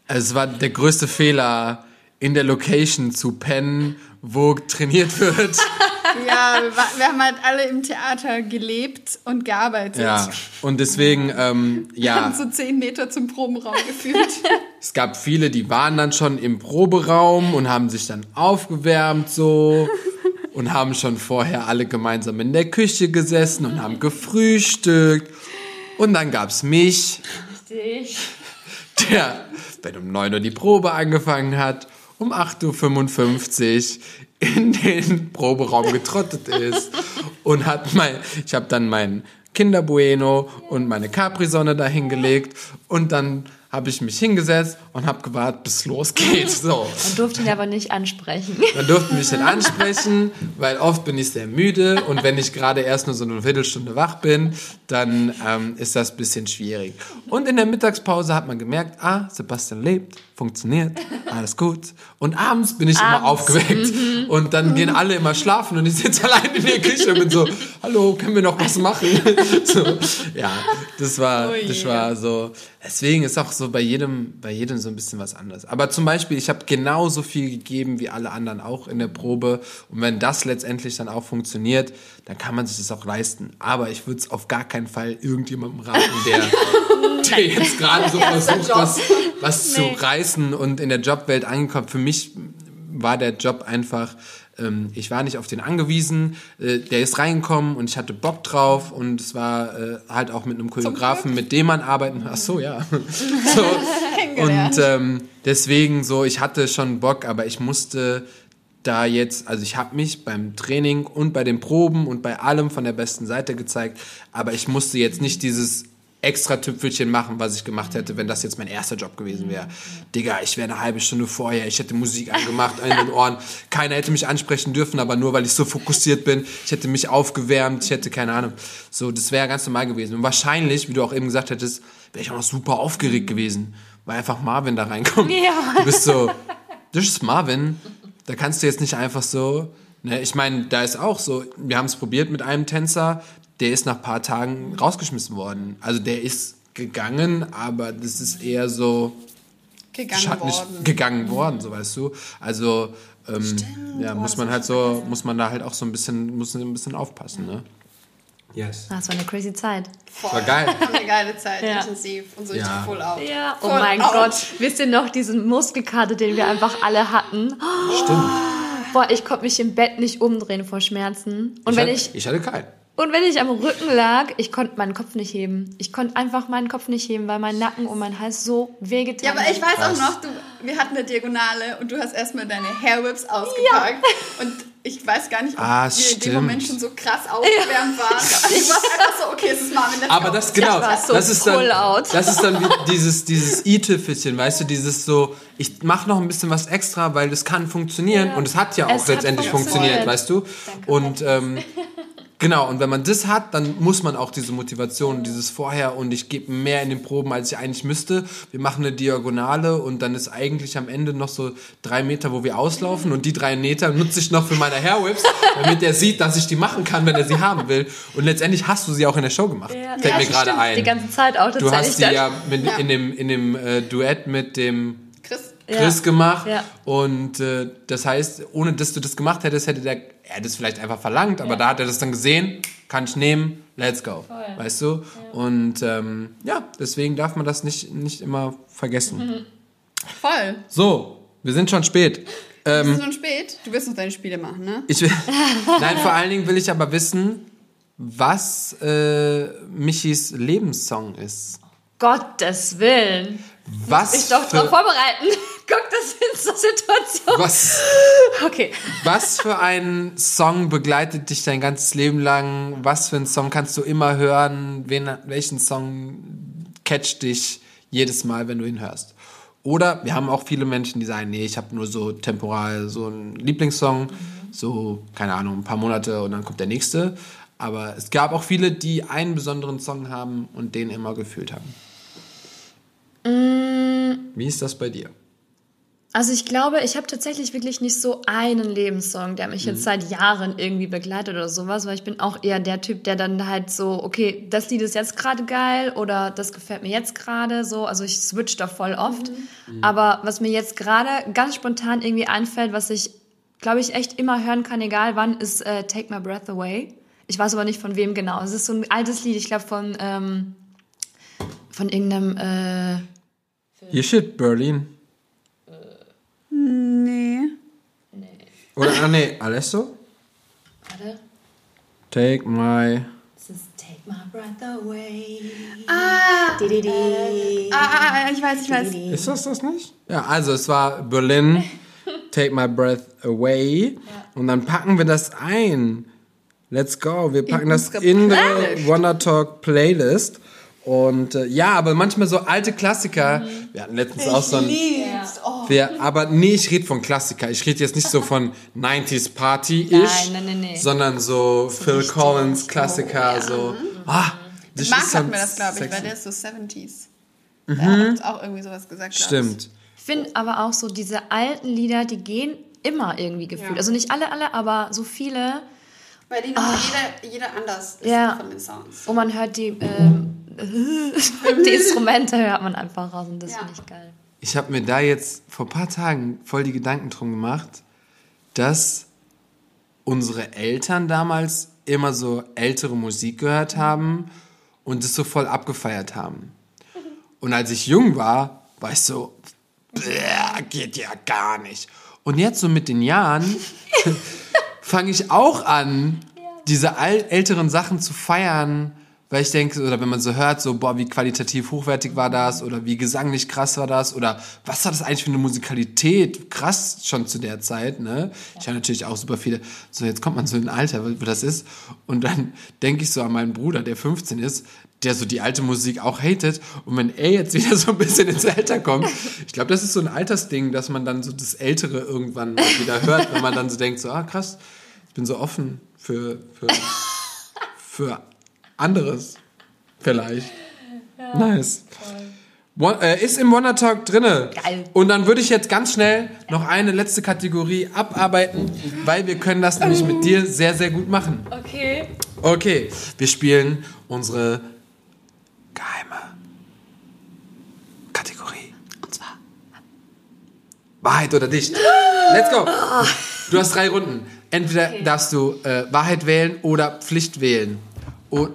S2: also es war der größte Fehler, in der Location zu pennen, wo trainiert wird. (laughs)
S3: Ja, wir, war- wir haben halt alle im Theater gelebt und gearbeitet.
S2: Ja, und deswegen, ähm,
S3: Wir
S2: ja.
S3: haben so zehn Meter zum Probenraum geführt. (laughs)
S2: Es gab viele, die waren dann schon im Proberaum und haben sich dann aufgewärmt so und haben schon vorher alle gemeinsam in der Küche gesessen und haben gefrühstückt. Und dann gab's mich,
S1: Richtig. (laughs)
S2: der, wenn um 9 Uhr die Probe angefangen hat, um 8.55 Uhr in den Proberaum getrottet ist (laughs) und hat mein, ich habe dann mein Kinder Bueno und meine Capri-Sonne dahingelegt und dann habe ich mich hingesetzt und habe gewartet, bis es losgeht. So.
S1: Man durfte ihn aber nicht ansprechen.
S2: Man durfte mich nicht ansprechen, weil oft bin ich sehr müde und wenn ich gerade erst nur so eine Viertelstunde wach bin, dann ähm, ist das ein bisschen schwierig. Und in der Mittagspause hat man gemerkt, ah, Sebastian lebt, funktioniert, alles gut. Und abends bin ich immer
S1: Abends,
S2: aufgeweckt und dann gehen alle immer schlafen und ich sitze allein in der Küche und bin so, hallo, können wir noch was machen? (laughs) So, ja, das war, das war so. Deswegen ist auch so bei jedem, bei jedem so ein bisschen was anderes. Aber zum Beispiel, ich habe genauso viel gegeben wie alle anderen auch in der Probe. Und wenn das letztendlich dann auch funktioniert, dann kann man sich das auch leisten. Aber ich würde es auf gar keinen Fall irgendjemandem raten, der, (laughs) der jetzt gerade so versucht, was, was zu reißen und in der Jobwelt angekommen. Für mich war der Job einfach, ähm, ich war nicht auf den angewiesen, äh, der ist reingekommen und ich hatte Bock drauf und es war äh, halt auch mit einem Choreografen, mit dem man arbeiten, ach so, ja. (laughs) so, und ähm, deswegen so, ich hatte schon Bock, aber ich musste da jetzt, also ich habe mich beim Training und bei den Proben und bei allem von der besten Seite gezeigt, aber ich musste jetzt nicht dieses extra Tüpfelchen machen, was ich gemacht hätte, wenn das jetzt mein erster Job gewesen wäre. Digga, ich wäre eine halbe Stunde vorher, ich hätte Musik angemacht in den Ohren, keiner hätte mich ansprechen dürfen, aber nur weil ich so fokussiert bin, ich hätte mich aufgewärmt, ich hätte keine Ahnung. So, das wäre ganz normal gewesen. Und wahrscheinlich, wie du auch eben gesagt hättest, wäre ich auch noch super aufgeregt gewesen, weil einfach Marvin da reinkommt.
S1: Ja.
S2: Du bist so, das ist Marvin, da kannst du jetzt nicht einfach so, ne, ich meine, da ist auch so, wir haben es probiert mit einem Tänzer, der ist nach ein paar Tagen rausgeschmissen worden. Also der ist gegangen, aber das ist eher so
S3: Gegangen worden.
S2: gegangen worden, so weißt du. Also ähm, ja, muss man halt
S3: ich
S2: so, muss man da halt auch so ein bisschen, muss ein bisschen aufpassen, ne? Yes.
S1: Das war eine crazy Zeit.
S3: Voll.
S2: War geil. (laughs)
S3: Eine geile Zeit,
S1: Ja.
S3: intensiv und so
S2: Ja.
S3: richtig full out.
S1: Ja, oh
S3: Voll
S1: mein
S3: out.
S1: Gott. Wisst ihr noch diesen Muskelkater, den wir einfach alle hatten?
S2: Stimmt.
S1: Boah, ich konnte mich im Bett nicht umdrehen vor Schmerzen. Und wenn
S2: hatte,
S1: ich,
S2: ich hatte keinen.
S1: Und wenn ich am Rücken lag, ich konnte meinen Kopf nicht heben. Ich konnte einfach meinen Kopf nicht heben, weil mein Nacken und mein Hals so wehgetan
S3: Ja, aber ich weiß auch noch, du, wir hatten eine Diagonale und du hast erstmal deine Hairwhips ausgepackt. Und ich weiß gar nicht, ob
S2: Ah,
S3: wir in
S2: stimmt.
S3: dem Moment schon so krass aufgewärmt waren. Ich war einfach so, okay, es ist Marvin,
S2: Aber das genau,
S1: war so
S2: das ist dann, das ist dann wie dieses dieses i-Tüpfelchen, weißt du, dieses so, ich mache noch ein bisschen was extra, weil das kann funktionieren
S1: Ja.
S2: und es hat ja auch
S1: Es
S2: letztendlich funktioniert,
S1: funktioniert.
S2: weißt du? Und ähm, (laughs) genau, und wenn man das hat, dann muss man auch diese Motivation, dieses vorher und ich gebe mehr in den Proben, als ich eigentlich müsste. Wir machen eine Diagonale und dann ist eigentlich am Ende noch so drei Meter, wo wir auslaufen und die drei Meter nutze ich noch für meine Hairwhips, damit er sieht, dass ich die machen kann, wenn er sie haben will. Und letztendlich hast du sie auch in der Show gemacht.
S1: Ja,
S2: Fällt
S1: ja,
S2: mir gerade ein.
S1: Die ganze Zeit auch
S2: Du hast die ja mit, in dem, in dem äh, Duett mit dem
S3: Chris,
S2: gemacht. Und äh, das heißt, ohne dass du das gemacht hättest, hätte der, er hätte es vielleicht einfach verlangt, aber da hat er das dann gesehen, kann ich nehmen, let's go. Weißt du? Und ähm, ja, deswegen darf man das nicht, nicht immer vergessen.
S1: Mhm.
S3: voll.
S2: So, wir sind schon spät. Ähm,
S3: ist schon spät. Du wirst noch deine Spiele machen, ne?
S2: ich will, (laughs) nein, vor allen Dingen will ich aber wissen, was äh, Michis Lebenssong ist.
S1: Gottes Willen.
S2: Was
S1: Ich doch drauf vorbereiten. Guck, das ist so Situation.
S2: was,
S1: Okay.
S2: Was für ein Song begleitet dich dein ganzes Leben lang? Was für ein Song kannst du immer hören? Wen, welchen Song catcht dich jedes Mal, wenn du ihn hörst? Oder wir haben auch viele Menschen, die sagen, nee, ich habe nur so temporal so einen Lieblingssong, so, keine Ahnung, ein paar Monate und dann kommt der nächste. Aber es gab auch viele, die einen besonderen Song haben und den immer gefühlt haben. Wie ist das bei dir?
S1: Also ich glaube, ich habe tatsächlich wirklich nicht so einen Lebenssong, der mich
S2: Mhm.
S1: jetzt seit Jahren irgendwie begleitet oder sowas, weil ich bin auch eher der Typ, der dann halt so, okay, das Lied ist jetzt gerade geil oder das gefällt mir jetzt gerade so. Also ich switch da voll oft.
S2: Mhm.
S1: Aber was mir jetzt gerade ganz spontan irgendwie einfällt, was ich, glaube ich, echt immer hören kann, egal wann, ist äh, Take My Breath Away. Ich weiß aber nicht von wem genau. Es ist so ein altes Lied, ich glaube von, ähm, von irgendeinem... Äh,
S2: You shit, Berlin.
S3: Nee.
S2: Oder, ah, nee, Alesso?
S1: warte.
S2: Take my...
S1: Das ist Take My Breath Away.
S3: Ah,
S1: Di, di, di.
S3: ah, ah, ah, ich weiß, ich weiß.
S2: Ist das das nicht? Ja, also es war Berlin, (laughs) Take My Breath Away. Und dann packen wir das ein. Let's go. Wir packen
S3: In
S2: das in der
S3: Playlist.
S2: Wonder Talk Playlist. Und äh, ja, aber manchmal so alte Klassiker. Wir hatten letztens auch so ein.
S3: Oh.
S2: Wir, aber nee, ich rede von Klassiker. Ich rede jetzt nicht so von (laughs) 90s Party-ish,
S1: Nein, nein, nein, nee.
S2: sondern so, Phil
S1: richtig.
S2: Collins Klassiker, so. Ah,
S3: Mit
S2: das
S3: Marc
S2: ist
S3: hatten
S2: dann
S3: wir das, glaube ich,
S2: sexy.
S3: weil der ist so 70s. Der hat uns auch irgendwie sowas gesagt. ich.
S2: Stimmt.
S1: Ich finde aber auch so, diese alten Lieder, die gehen immer irgendwie gefühlt.
S3: Ja.
S1: Also nicht alle, alle, aber so viele.
S3: Weil die noch jeder, jeder anders ist
S1: Ja.
S3: von den Sounds.
S1: Und man hört die, ähm, (laughs) die Instrumente hört man einfach raus und das
S3: Ja.
S1: finde ich geil.
S2: Ich habe mir da jetzt vor ein paar Tagen voll die Gedanken drum gemacht, dass unsere Eltern damals immer so ältere Musik gehört haben und es so voll abgefeiert haben. Und als ich jung war, war ich so, "Bäh, geht ja gar nicht. Und jetzt so mit den Jahren (laughs) fange ich auch an, diese älteren Sachen zu feiern, weil ich denke, oder wenn man so hört, so, boah, wie qualitativ hochwertig war das, oder wie gesanglich krass war das, oder was war das eigentlich für eine Musikalität, krass schon zu der Zeit, ne? Ich habe natürlich auch super viele, so jetzt kommt man so in ein Alter, wo das ist, und dann denke ich so an meinen Bruder, der 15 ist, der so die alte Musik auch hatet, und wenn er jetzt wieder so ein bisschen ins Alter kommt, ich glaube, das ist so ein Altersding, dass man dann so das Ältere irgendwann wieder hört, wenn man dann so denkt, so, ah, krass, ich bin so offen für, für, für anderes. Vielleicht. Nice. One, äh, ist im Wonder Talk drinne.
S1: Geil.
S2: Und dann würde ich jetzt ganz schnell noch eine letzte Kategorie abarbeiten, weil wir können das nämlich mit dir sehr, sehr gut machen.
S1: Okay.
S2: Okay, wir spielen unsere geheime Kategorie.
S3: Und zwar.
S2: Wahrheit oder dicht. Let's go. Du hast drei Runden. Entweder darfst du äh, Wahrheit wählen oder Pflicht wählen. Und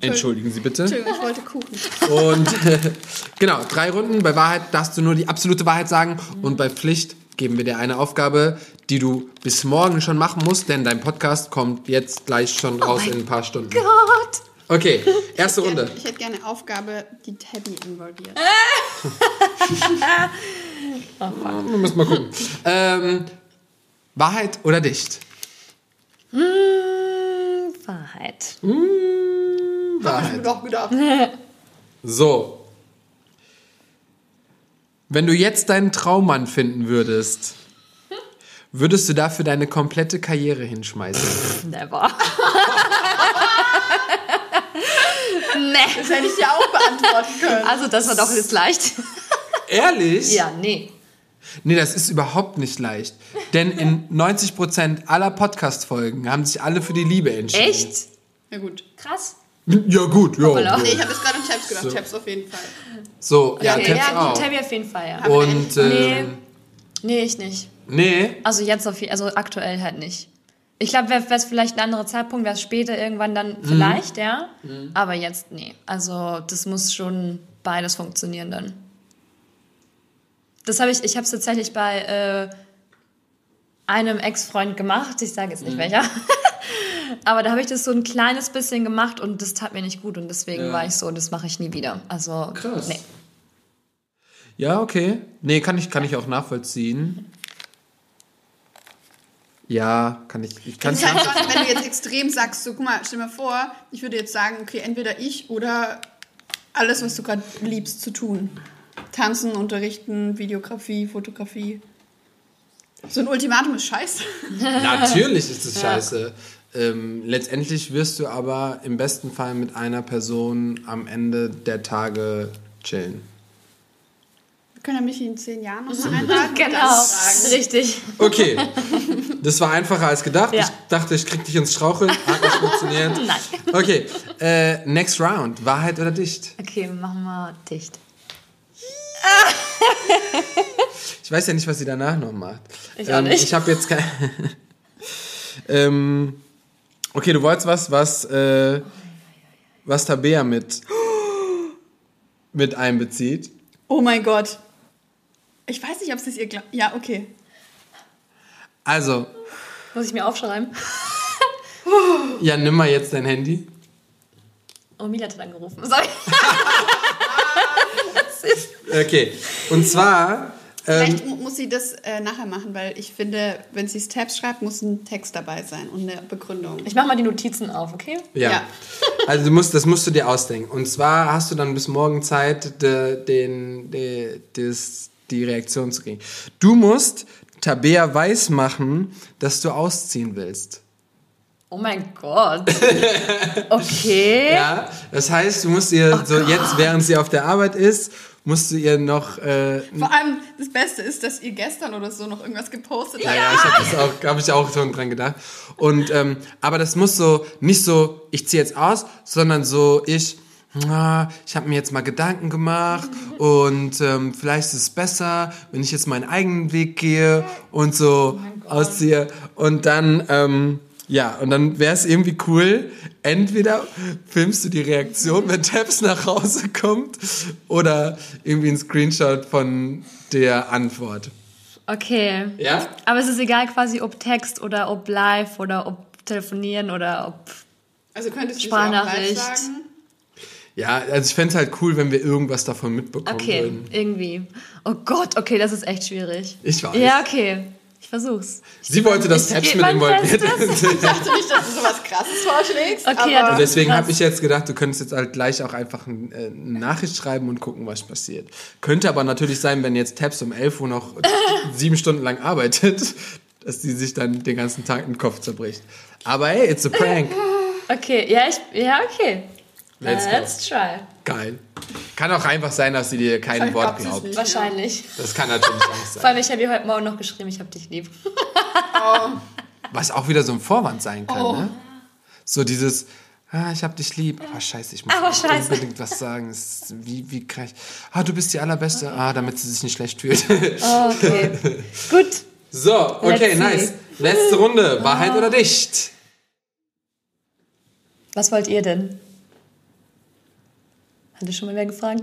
S2: entschuldigen Sie bitte.
S3: Entschuldigung, ich wollte Kuchen.
S2: Und äh, (laughs) genau, drei Runden. Bei Wahrheit darfst du nur die absolute Wahrheit sagen. Und bei Pflicht geben wir dir eine Aufgabe, die du bis morgen schon machen musst, denn dein Podcast kommt jetzt gleich schon raus in ein paar Stunden.
S1: Gott.
S2: Okay, erste Runde.
S3: Ich hätte gerne eine Aufgabe, die Tabby involviert. (laughs)
S2: Wir müssen mal gucken. Ähm, Wahrheit oder dicht?
S1: Hm, Wahrheit.
S3: Hab ich mir
S2: Wahrheit.
S3: doch gedacht. (laughs)
S2: So. Wenn du jetzt deinen Traummann finden würdest, würdest du dafür deine komplette Karriere hinschmeißen?
S1: Never. (laughs) nee.
S3: Das hätte ich ja auch beantworten können.
S1: Also das war doch jetzt leicht.
S2: Ehrlich?
S1: ja, nee.
S2: Nee, das ist überhaupt nicht leicht. Denn in 90% aller Podcast-Folgen haben sich alle für die Liebe entschieden.
S1: Echt?
S3: Ja gut.
S1: Krass.
S2: Ja, gut, ja.
S1: Hoppala. (laughs)
S3: Nee, ich habe jetzt gerade an Tabs gedacht.
S2: So.
S3: Tabs auf jeden Fall.
S2: So, ja,
S1: Okay,
S2: Tabs
S1: ja,
S2: auch.
S1: gut, Tabby auf jeden Fall, ja.
S2: Und,
S1: Nee.
S2: ähm,
S1: Nee, ich nicht.
S2: nee,
S1: Also jetzt auf jeden also aktuell halt nicht. Ich glaube, wäre es vielleicht ein anderer Zeitpunkt, wäre es später irgendwann dann vielleicht, ja. Aber jetzt nee. Also das muss schon beides funktionieren dann. Das habe ich, ich habe es tatsächlich bei äh, einem Ex-Freund gemacht. Ich sage jetzt nicht welcher. (laughs) Aber da habe ich das so ein kleines bisschen gemacht und das tat mir nicht gut und deswegen
S2: Ja.
S1: war ich so, das mache ich nie wieder. Also
S2: Krass.
S1: nee.
S2: Ja, okay. Nee, kann ich, kann ich auch nachvollziehen. Ja, kann ich. Ich kann
S3: Das ist halt schon, wenn du jetzt extrem sagst, so guck mal, stell dir mal vor, ich würde jetzt sagen, okay, entweder ich oder alles, was du gerade liebst zu tun. Tanzen, unterrichten, Videografie, Fotografie. So ein Ultimatum ist scheiße.
S2: Natürlich ist es scheiße. Ähm, letztendlich wirst du aber im besten Fall mit einer Person am Ende der Tage chillen.
S3: Wir können ja Michi in zehn Jahren noch mal einladen. und
S1: Genau, richtig.
S2: Okay, das war einfacher als gedacht.
S1: Ja.
S2: Ich dachte, ich krieg dich ins Straucheln. Hat nicht funktioniert. (laughs)
S1: Nein.
S2: Okay, äh, next round. Wahrheit oder dicht?
S1: Okay, machen wir dicht. (laughs)
S2: Ich weiß ja nicht, was sie danach noch macht.
S1: Ich auch
S2: ähm,
S1: nicht.
S2: Ich habe jetzt kein. (laughs) ähm, okay, du wolltest was, was, äh, was Tabea mit, mit einbezieht.
S3: Oh mein Gott. Ich weiß nicht, ob es ihr glaubt. Ja, okay.
S2: Also,
S1: Muss ich mir aufschreiben? (laughs)
S2: ja, nimm mal jetzt dein Handy.
S1: Oh, Mila hat angerufen. Sorry. (laughs)
S2: Okay, und zwar
S3: Vielleicht mu- muss sie das äh, nachher machen, weil ich finde, wenn sie Tabs schreibt, muss ein Text dabei sein und eine Begründung.
S1: Ich mach mal die Notizen auf, okay?
S2: Ja.
S3: Ja. (laughs)
S2: Also du musst, das musst du dir ausdenken. Und zwar hast du dann bis morgen Zeit, de, den, de, des, die Reaktion zu kriegen. Du musst Tabea weiß machen, dass du ausziehen willst.
S1: Oh mein Gott. (laughs) Okay.
S2: Ja, das heißt, du musst ihr so jetzt, während sie auf der Arbeit ist, musst du ihr noch. Äh,
S3: Vor allem, das Beste ist, dass ihr gestern oder so noch irgendwas gepostet
S2: ja,
S3: habt.
S2: ja, ich habe das auch, habe ich auch schon dran gedacht. Und ähm, aber das muss so nicht so, ich ziehe jetzt aus, sondern so ich. ah, Ich habe mir jetzt mal Gedanken gemacht und ähm, vielleicht ist es besser, wenn ich jetzt meinen eigenen Weg gehe und so ausziehe. Und dann, ähm, ja, und dann wäre es irgendwie cool, entweder filmst du die Reaktion, wenn Tabs nach Hause kommt, oder irgendwie ein Screenshot von der Antwort.
S1: Okay.
S2: Ja?
S1: Aber es ist egal quasi, ob Text oder ob live oder ob telefonieren oder ob...
S3: Also könntest du es auch live
S1: Sprachnachricht.
S3: sagen.
S2: Ja, also ich fände es halt cool, wenn wir irgendwas davon mitbekommen
S1: Okay,
S2: würden.
S1: irgendwie. Oh Gott, okay, das ist echt schwierig.
S2: Ich weiß.
S1: Ja, okay. Ich versuch's.
S2: Sie wollte, Tabs
S1: geb
S2: mit involviert ist.
S3: Ich dachte nicht, dass du sowas krasses vorschlägst.
S1: Okay,
S3: aber
S1: das-
S2: Und deswegen habe ich jetzt gedacht, du könntest jetzt halt gleich auch einfach ein, äh, eine Nachricht schreiben und gucken, was passiert. Könnte aber natürlich sein, wenn jetzt Tabs um 11 Uhr noch (laughs) sieben Stunden lang arbeitet, dass die sich dann den ganzen Tag den Kopf zerbricht. Aber hey, it's a prank.
S1: Okay, ja, ich, ja, okay.
S2: Let's.
S1: Let's try.
S2: Geil. Kann auch einfach sein, dass sie dir kein Wort
S3: glaubt.
S1: Wahrscheinlich.
S2: Das kann natürlich auch
S1: Vor
S2: sein.
S1: allem, ich habe ihr heute Morgen noch geschrieben, ich habe dich lieb.
S2: Was auch wieder so ein Vorwand sein kann,
S3: Oh.
S2: ne? So dieses, ah, ich hab dich lieb, aber scheiße, ich muss
S1: Aber scheiße.
S2: unbedingt was sagen. Ist wie, wie kann ich, ah, du bist die Allerbeste, ah, damit sie sich nicht schlecht fühlt.
S1: Oh, okay. (laughs) Gut.
S2: so, okay,
S1: Let's see.
S2: nice. Letzte Runde, Wahrheit oder dicht?
S1: Was wollt ihr denn? Hat ihr schon mal wer gefragt?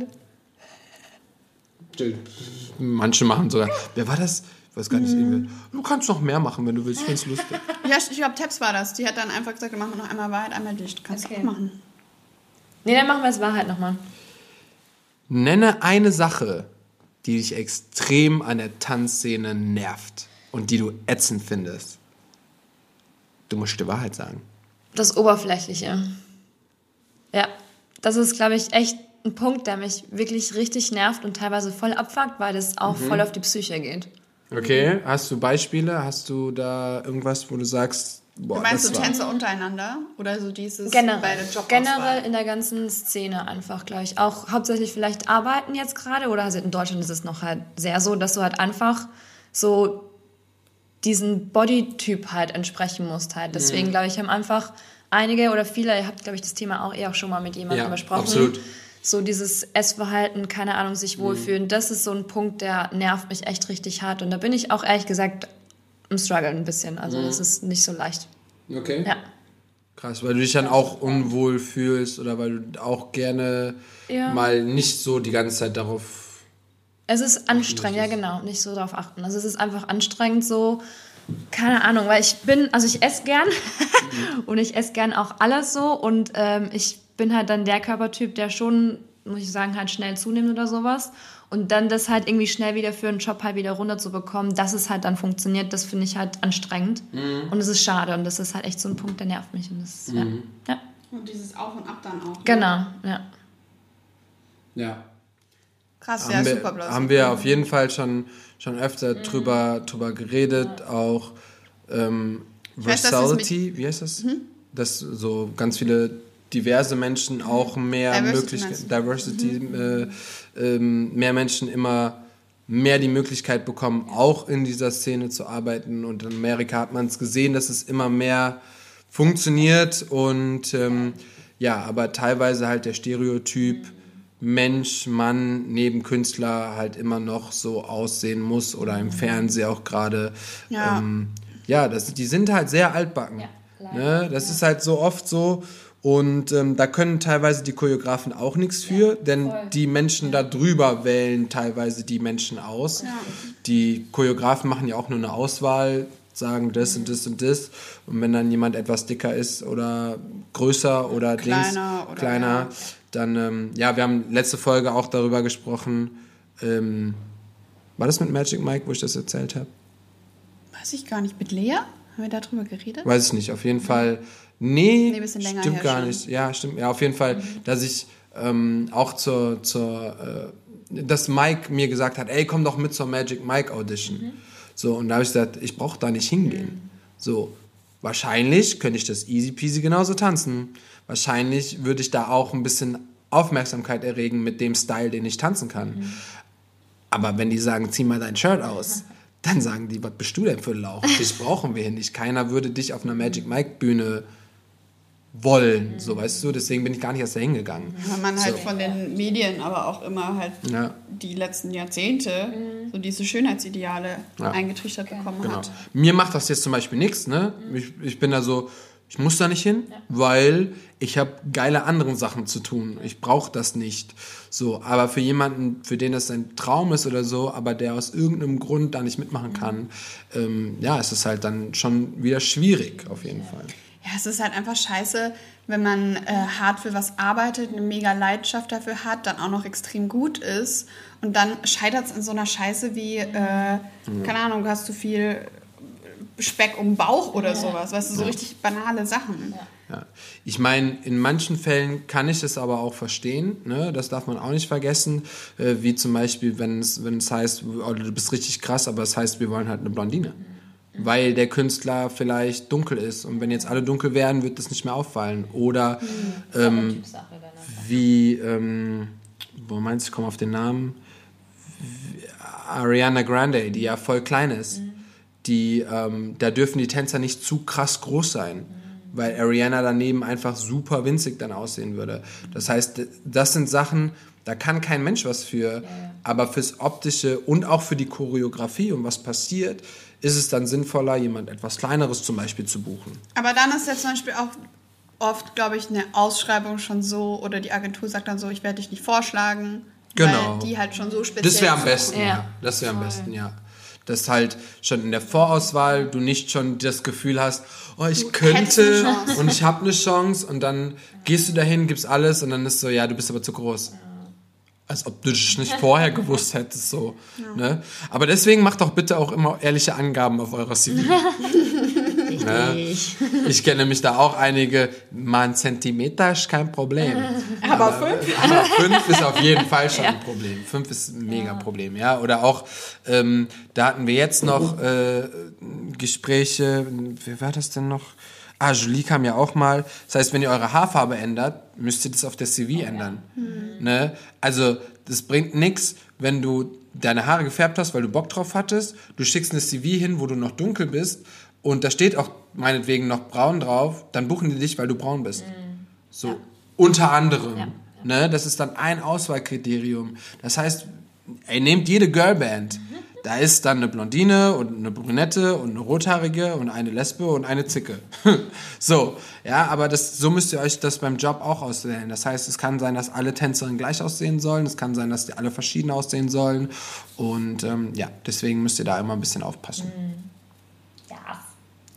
S2: Manche machen sogar, wer war das? Ich weiß gar nicht, irgendwie. du kannst noch mehr machen, wenn du willst, ich find's lustig.
S3: Ja, ich glaube, Tabs war das. Die hat dann einfach gesagt, wir machen noch einmal Wahrheit, einmal dicht. Kannst du
S1: Okay.
S3: auch machen.
S1: Nee, dann machen wir es Wahrheit nochmal.
S2: Nenne eine Sache, die dich extrem an der Tanzszene nervt und die du ätzend findest. Du musst die Wahrheit sagen.
S1: Das Oberflächliche. Ja, das ist, glaube ich, echt ein Punkt, der mich wirklich richtig nervt und teilweise voll abfuckt, weil das auch
S2: Mhm.
S1: voll auf die Psyche geht.
S2: Okay, hast du Beispiele? Hast du da irgendwas, wo du sagst, boah,
S3: Du meinst
S2: das
S3: so
S2: war...
S3: Tänze untereinander? Oder so dieses
S1: Generell,
S3: bei der Jobauswahl?
S1: generell in der ganzen Szene einfach, glaube ich. Auch hauptsächlich vielleicht arbeiten jetzt gerade oder also in Deutschland ist es noch halt sehr so, dass du halt einfach so diesen Bodytyp halt entsprechen musst halt.
S2: Mhm.
S1: Deswegen glaube ich, haben einfach einige oder viele, ihr habt glaube ich das Thema auch eh auch schon mal mit jemandem
S2: Ja,
S1: besprochen.
S2: absolut.
S1: So dieses Essverhalten, keine Ahnung, sich wohlfühlen, das ist so ein Punkt, der nervt mich echt richtig hart. Und da bin ich auch ehrlich gesagt im Struggle ein bisschen. Also das ist nicht so leicht.
S2: Okay.
S1: Ja.
S2: Krass, weil du dich dann auch unwohl fühlst oder weil du auch gerne
S1: Ja.
S2: mal nicht so die ganze Zeit darauf...
S1: Es ist anstrengend, ja genau, nicht so darauf achten. Also es ist einfach anstrengend so, keine Ahnung, weil ich bin, also ich esse gern (laughs) und ich esse gern auch alles so und ähm, ich bin halt dann der Körpertyp, der schon, muss ich sagen, halt schnell zunimmt oder sowas. Und dann das halt irgendwie schnell wieder für einen Job halt wieder runterzubekommen, dass es halt dann funktioniert, das finde ich halt anstrengend. Und es ist schade und das ist halt echt so ein Punkt, der nervt mich. Und das, ja. ja.
S3: Und dieses Auf und Ab dann auch. ne?
S1: Genau, ja.
S2: Ja.
S3: Krass, ja,
S2: haben,
S3: super
S2: wir,
S3: bloß.
S2: haben wir auf jeden Fall schon, schon öfter drüber, drüber geredet, auch ähm, Versality, wie heißt das? Dass so ganz viele diverse Menschen auch mehr Möglichkeiten? Diversity, äh, ähm, mehr Menschen immer mehr die Möglichkeit bekommen, auch in dieser Szene zu arbeiten. Und in Amerika hat man es gesehen, dass es immer mehr funktioniert und ähm, ja, aber teilweise halt der Stereotyp Mensch, Mann, neben Künstler halt immer noch so aussehen muss oder im Fernsehen auch gerade.
S3: Ja.
S2: Ähm, ja, das, die sind halt sehr altbacken.
S1: Ja,
S2: ne? Das ist halt so oft so. Und ähm, da können teilweise die Choreografen auch nichts für, denn die Menschen da drüber wählen teilweise die Menschen aus. Die Choreografen machen ja auch nur eine Auswahl, sagen das und das und das. Und wenn dann jemand etwas dicker ist oder größer oder
S3: Kleiner
S2: Dings,
S3: oder-
S2: kleiner,
S3: ja.
S2: dann, ähm, ja, wir haben letzte Folge auch darüber gesprochen, ähm, War das mit Magic Mike, wo ich das erzählt habe?
S3: Weiß ich gar nicht. Mit Lea? Haben wir darüber geredet?
S2: Weiß ich nicht. Auf jeden Fall. Nee,
S3: Nee, bisschen länger
S2: stimmt gar
S3: schon.
S2: nicht. Ja, stimmt. Ja, auf jeden Fall, dass ich ähm, auch zur, zur äh, dass Mike mir gesagt hat, ey, komm doch mit zur Magic Mike Audition. So, und da habe ich gesagt, ich brauche da nicht hingehen. So, wahrscheinlich könnte ich das easy peasy genauso tanzen. Wahrscheinlich würde ich da auch ein bisschen Aufmerksamkeit erregen mit dem Style, den ich tanzen kann. Aber wenn die sagen, zieh mal dein Shirt aus, (laughs) dann sagen die, was bist du denn für ein Lauch? Dich brauchen wir hier nicht. Keiner würde dich auf einer Magic Mike Bühne wollen, so weißt du. Deswegen bin ich gar nicht erst da hingegangen.
S3: Weil man halt
S2: So.
S3: von den Medien, aber auch immer halt
S2: Ja.
S3: die letzten Jahrzehnte so diese Schönheitsideale
S2: Ja.
S3: eingetrichtert bekommen
S2: Genau.
S3: hat.
S2: Mir macht das jetzt zum Beispiel nichts, ne? Ich, ich bin da so, ich muss da nicht hin, weil ich habe geile andere Sachen zu tun. Ich brauche das nicht. So, aber für jemanden, für den das ein Traum ist oder so, aber der aus irgendeinem Grund da nicht mitmachen kann, ähm, ja, es ist halt dann schon wieder schwierig auf jeden Fall.
S3: Ja, es ist halt einfach scheiße, wenn man äh, hart für was arbeitet, eine mega Leidenschaft dafür hat, dann auch noch extrem gut ist und dann scheitert es in so einer Scheiße wie, äh, keine Ahnung, du hast zu viel Speck um den Bauch oder sowas, weißt du, so richtig banale Sachen.
S2: Ja. Ich meine, in manchen Fällen kann ich es aber auch verstehen, ne? das darf man auch nicht vergessen, äh, wie zum Beispiel, wenn es, wenn es heißt, oh, du bist richtig krass, aber es heißt, wir wollen halt eine Blondine. Weil der Künstler vielleicht dunkel ist. Und wenn jetzt alle dunkel wären, wird das nicht mehr auffallen. Oder ähm,
S1: dann einfach.
S2: wie, ähm, wo meinst du, ich komme auf den Namen, Ariana Grande, die ja voll klein ist, die, ähm, da dürfen die Tänzer nicht zu krass groß sein, weil Ariana daneben einfach super winzig dann aussehen würde. Das heißt, das sind Sachen, da kann kein Mensch was für, aber fürs Optische und auch für die Choreografie und was passiert, ist es dann sinnvoller, jemand etwas Kleineres zum Beispiel zu buchen.
S3: Aber dann ist ja zum Beispiel auch oft, glaube ich, eine Ausschreibung schon so oder die Agentur sagt dann so, ich werde dich nicht vorschlagen,
S2: Genau.
S3: weil die halt schon so speziell
S2: Das wäre am besten, ja.
S1: Ja.
S2: Das wäre am besten, ja. Dass halt schon in der Vorauswahl du nicht schon das Gefühl hast, oh, ich
S3: Du
S2: könnte und ich habe eine Chance und dann gehst du dahin, gibst alles und dann ist so, ja, du bist aber zu groß. Als ob du das nicht vorher gewusst hättest, so. Ne? Aber deswegen macht doch bitte auch immer ehrliche Angaben auf eurer CV. (laughs)
S1: Richtig.
S2: Ich kenne nämlich da auch einige, mal ein Zentimeter ist kein Problem. (laughs)
S3: Aber fünf?
S2: Aber fünf ist auf jeden Fall schon ein Problem. Fünf ist ein mega Problem, ja. Oder auch, ähm, da hatten wir jetzt noch äh, Gespräche, wer war das denn noch? Ah, Julie kam ja auch mal. Das heißt, wenn ihr eure Haarfarbe ändert, müsst ihr das auf der CV ändern. Ne? Also, das bringt nichts, wenn du deine Haare gefärbt hast, weil du Bock drauf hattest. Du schickst eine CV hin, wo du noch dunkel bist und da steht auch meinetwegen noch braun drauf, dann buchen die dich, weil du braun bist. So, unter anderem. Ne? Das ist dann ein Auswahlkriterium. Das heißt, ey, nehmt jede Girlband. Da ist dann eine Blondine und eine Brünette und eine Rothaarige und eine Lesbe und eine Zicke. (laughs) so, ja, aber das, so müsst ihr euch das beim Job auch auswählen. Das heißt, es kann sein, dass alle Tänzerinnen gleich aussehen sollen. Es kann sein, dass die alle verschieden aussehen sollen. Und ähm, ja, deswegen müsst ihr da immer ein bisschen aufpassen.
S1: Ja.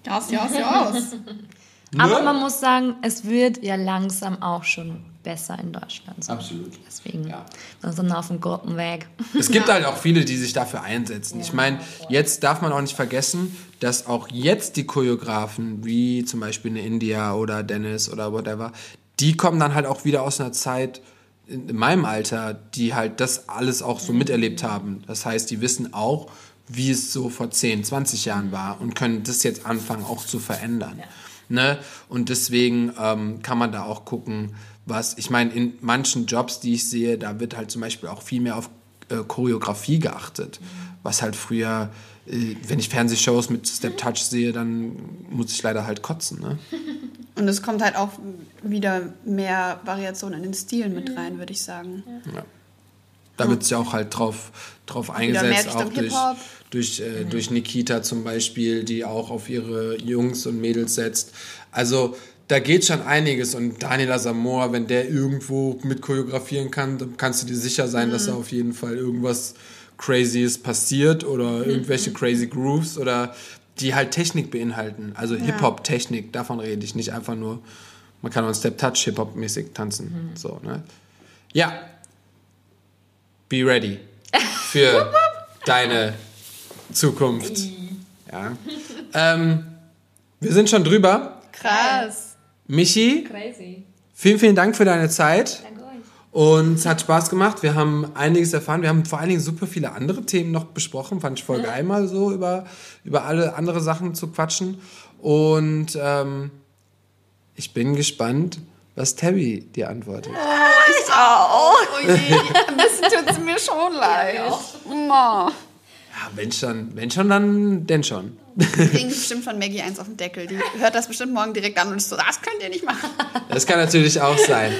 S3: Jas, jas, jas. (laughs)
S1: Aber man muss sagen, es wird ja langsam auch schon besser in Deutschland. So.
S2: Absolut.
S1: Deswegen,
S2: Ja.
S1: wir sind auf dem guten Weg.
S2: Es gibt halt auch viele, die sich dafür einsetzen. Ich meine, jetzt darf man auch nicht vergessen, dass auch jetzt die Choreografen, wie zum Beispiel eine India oder Dennis oder whatever, die kommen dann halt auch wieder aus einer Zeit in in meinem Alter, die halt das alles auch so miterlebt haben. Das heißt, die wissen auch, wie es so vor 10, 20 Jahren war und können das jetzt anfangen auch zu verändern. Ne? Und deswegen ähm, kann man da auch gucken, was, ich meine, in manchen Jobs, die ich sehe, da wird halt zum Beispiel auch viel mehr auf äh, Choreografie geachtet. Was halt früher, äh, wenn ich Fernsehshows mit Step Touch sehe, dann muss ich leider halt kotzen. Ne? (laughs)
S3: Und es kommt halt auch wieder mehr Variation in den Stilen mit rein, würde ich sagen.
S2: Ja. Da wird sich auch halt drauf, drauf eingesetzt, auch durch, durch, äh, durch Nikita zum Beispiel, die auch auf ihre Jungs und Mädels setzt. Also da geht schon einiges und Daniel Asamoah, wenn der irgendwo mit choreografieren kann, dann kannst du dir sicher sein, dass da auf jeden Fall irgendwas Crazyes passiert oder irgendwelche crazy Grooves oder die halt Technik beinhalten. Also Hip-Hop-Technik, davon rede ich nicht einfach nur, man kann auch Step-Touch Hip-Hop-mäßig tanzen. So, ne? Ja, be ready für (laughs) deine Zukunft. Ja. Ähm, wir sind schon drüber.
S3: Krass.
S2: Michi,
S1: Crazy.
S2: vielen, vielen Dank für deine Zeit.
S1: Danke euch.
S2: Und es hat Spaß gemacht. Wir haben einiges erfahren. Wir haben vor allen Dingen super viele andere Themen noch besprochen. Fand ich voll geil, mal so über, über alle andere Sachen zu quatschen. Und ähm, ich bin gespannt, was Tabby dir antwortet.
S3: Ich auch. Oh je, ein bisschen tut es mir schon leid. Ma.
S2: Ja, wenn schon, wenn schon, dann denn schon.
S3: Wir kriegen (laughs) bestimmt von Maggie eins auf den Deckel. Die hört das bestimmt morgen direkt an und ist so, das könnt ihr nicht machen. (laughs)
S2: Das kann natürlich auch sein.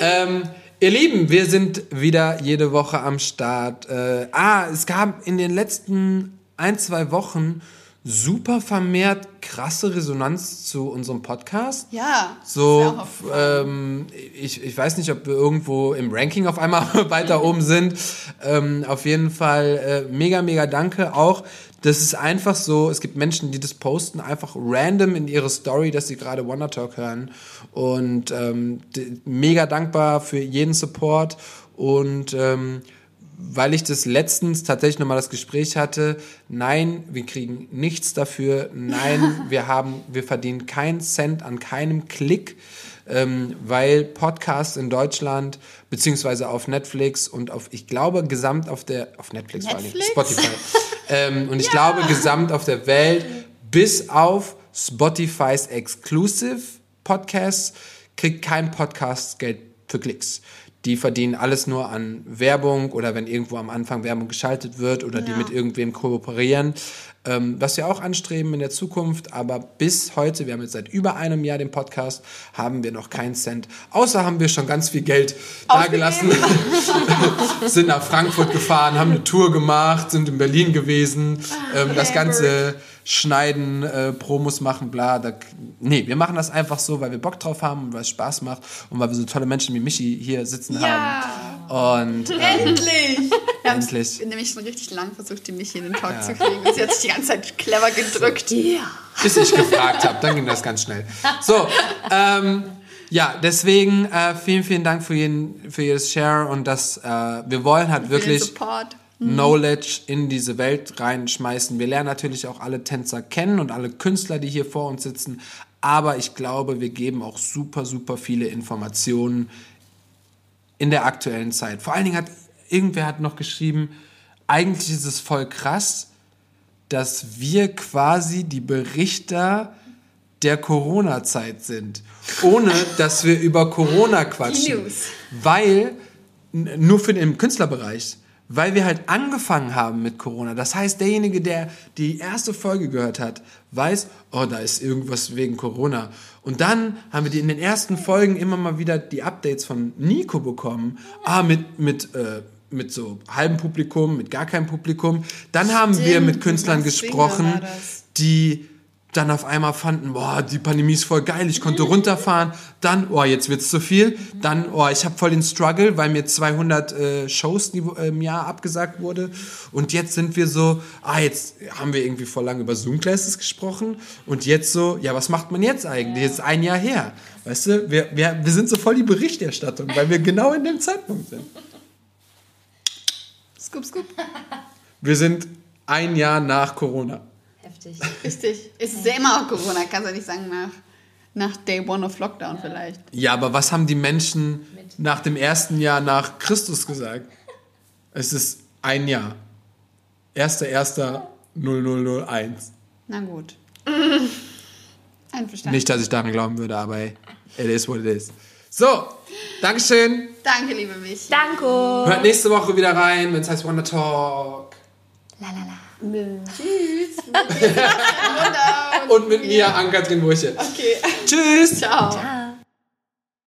S2: Ähm, ihr Lieben, wir sind wieder jede Woche am Start. Äh, ah, es gab in den letzten ein, zwei Wochen super vermehrt krasse Resonanz zu unserem Podcast.
S3: Ja.
S2: So, ähm, ich, ich weiß nicht, ob wir irgendwo im Ranking auf einmal (laughs) weiter oben sind. Ähm, auf jeden Fall äh, mega, mega danke. Auch, das ist einfach so, es gibt Menschen, die das posten, einfach random in ihre Story, dass sie gerade Wonder Talk hören. Und ähm, mega dankbar für jeden Support. Und ähm, weil ich das letztens tatsächlich nochmal das Gespräch hatte, nein, wir kriegen nichts dafür, nein, (laughs) wir haben, wir verdienen keinen Cent an keinem Klick, ähm, weil Podcasts in Deutschland beziehungsweise auf Netflix und auf, ich glaube, gesamt auf der, auf Netflix, vor allem,
S3: Netflix?
S2: Spotify, (laughs) ähm, und ich glaube, gesamt auf der Welt, bis auf Spotify's Exclusive Podcasts, kriegt kein Podcast Geld für Klicks. Die verdienen alles nur an Werbung oder wenn irgendwo am Anfang Werbung geschaltet wird oder die
S3: Ja.
S2: mit irgendwem kooperieren. Ähm, was wir auch anstreben in der Zukunft, aber bis heute, wir haben jetzt seit über einem Jahr den Podcast, haben wir noch keinen Cent. Außer haben wir schon ganz viel Geld dagelassen, (laughs) sind nach Frankfurt gefahren, haben eine Tour gemacht, sind in Berlin gewesen, ähm, das Ganze schneiden, äh, Promos machen, bla. Da, nee, wir machen das einfach so, weil wir Bock drauf haben und weil es Spaß macht und weil wir so tolle Menschen wie Michi hier sitzen
S3: Ja.
S2: haben. Und ähm,
S3: Endlich! (laughs) Wir haben
S2: Endlich.
S3: nämlich schon richtig lang versucht, die Michi in den Talk zu kriegen. Und sie hat sich die ganze Zeit clever gedrückt. Ja.
S2: bis ich gefragt habe, dann ging das ganz schnell. So, ähm, ja, deswegen äh, vielen, vielen Dank für, jeden, für jedes Share und das, äh, wir wollen halt
S3: Für den
S2: wirklich
S3: Support.
S2: Knowledge in diese Welt reinschmeißen. Wir lernen natürlich auch alle Tänzer kennen und alle Künstler, die hier vor uns sitzen, aber ich glaube, wir geben auch super, super viele Informationen in der aktuellen Zeit. Vor allen Dingen hat irgendwer hat noch geschrieben, eigentlich ist es voll krass, dass wir quasi die Berichter der Corona-Zeit sind, ohne dass wir über Corona quatschen. Weil, nur für den Künstlerbereich, weil wir halt angefangen haben mit Corona. Das heißt, derjenige, der die erste Folge gehört hat, weiß, oh, da ist irgendwas wegen Corona. Und dann haben wir die in den ersten Folgen immer mal wieder die Updates von Nico bekommen. Ah, mit, mit, äh, mit so halbem Publikum, mit gar keinem Publikum. Dann haben wir
S3: Stimmt,
S2: mit Künstlern
S3: mit Singer
S2: gesprochen, die dann auf einmal fanden, boah, die Pandemie ist voll geil, ich konnte runterfahren. Dann, oh, jetzt wird's zu viel. Dann, oh, ich habe voll den Struggle, weil mir 200 äh, Shows äh, im Jahr abgesagt wurde. Und jetzt sind wir so, ah, jetzt haben wir irgendwie voll lange über Zoom-Classes gesprochen. Und jetzt so, ja, was macht man jetzt eigentlich? Jetzt ist ein Jahr her. Weißt du, wir, wir, wir sind so voll die Berichterstattung, weil wir genau in dem Zeitpunkt sind.
S3: Scoop, scoop.
S2: Wir sind ein Jahr nach Corona.
S1: Heftig.
S3: Richtig. Es ist ja immer auch Corona, kannst du ja nicht sagen nach, nach Day One of Lockdown vielleicht.
S2: Ja, aber was haben die Menschen nach dem ersten Jahr nach Christus gesagt? Es ist ein Jahr. 1.1.0001.
S3: Na gut. Einverstanden.
S2: Nicht, dass ich daran glauben würde, aber hey, it is what it is. So, Dankeschön.
S3: Danke, liebe Michi.
S1: Danke.
S2: Hört nächste Woche wieder rein, wenn es heißt Wonder Talk.
S1: La la la.
S3: Tschüss. (laughs)
S2: Und mit mir, Ann-Kathrin Burche.
S3: Okay.
S2: Tschüss.
S3: Ciao.
S1: Ciao.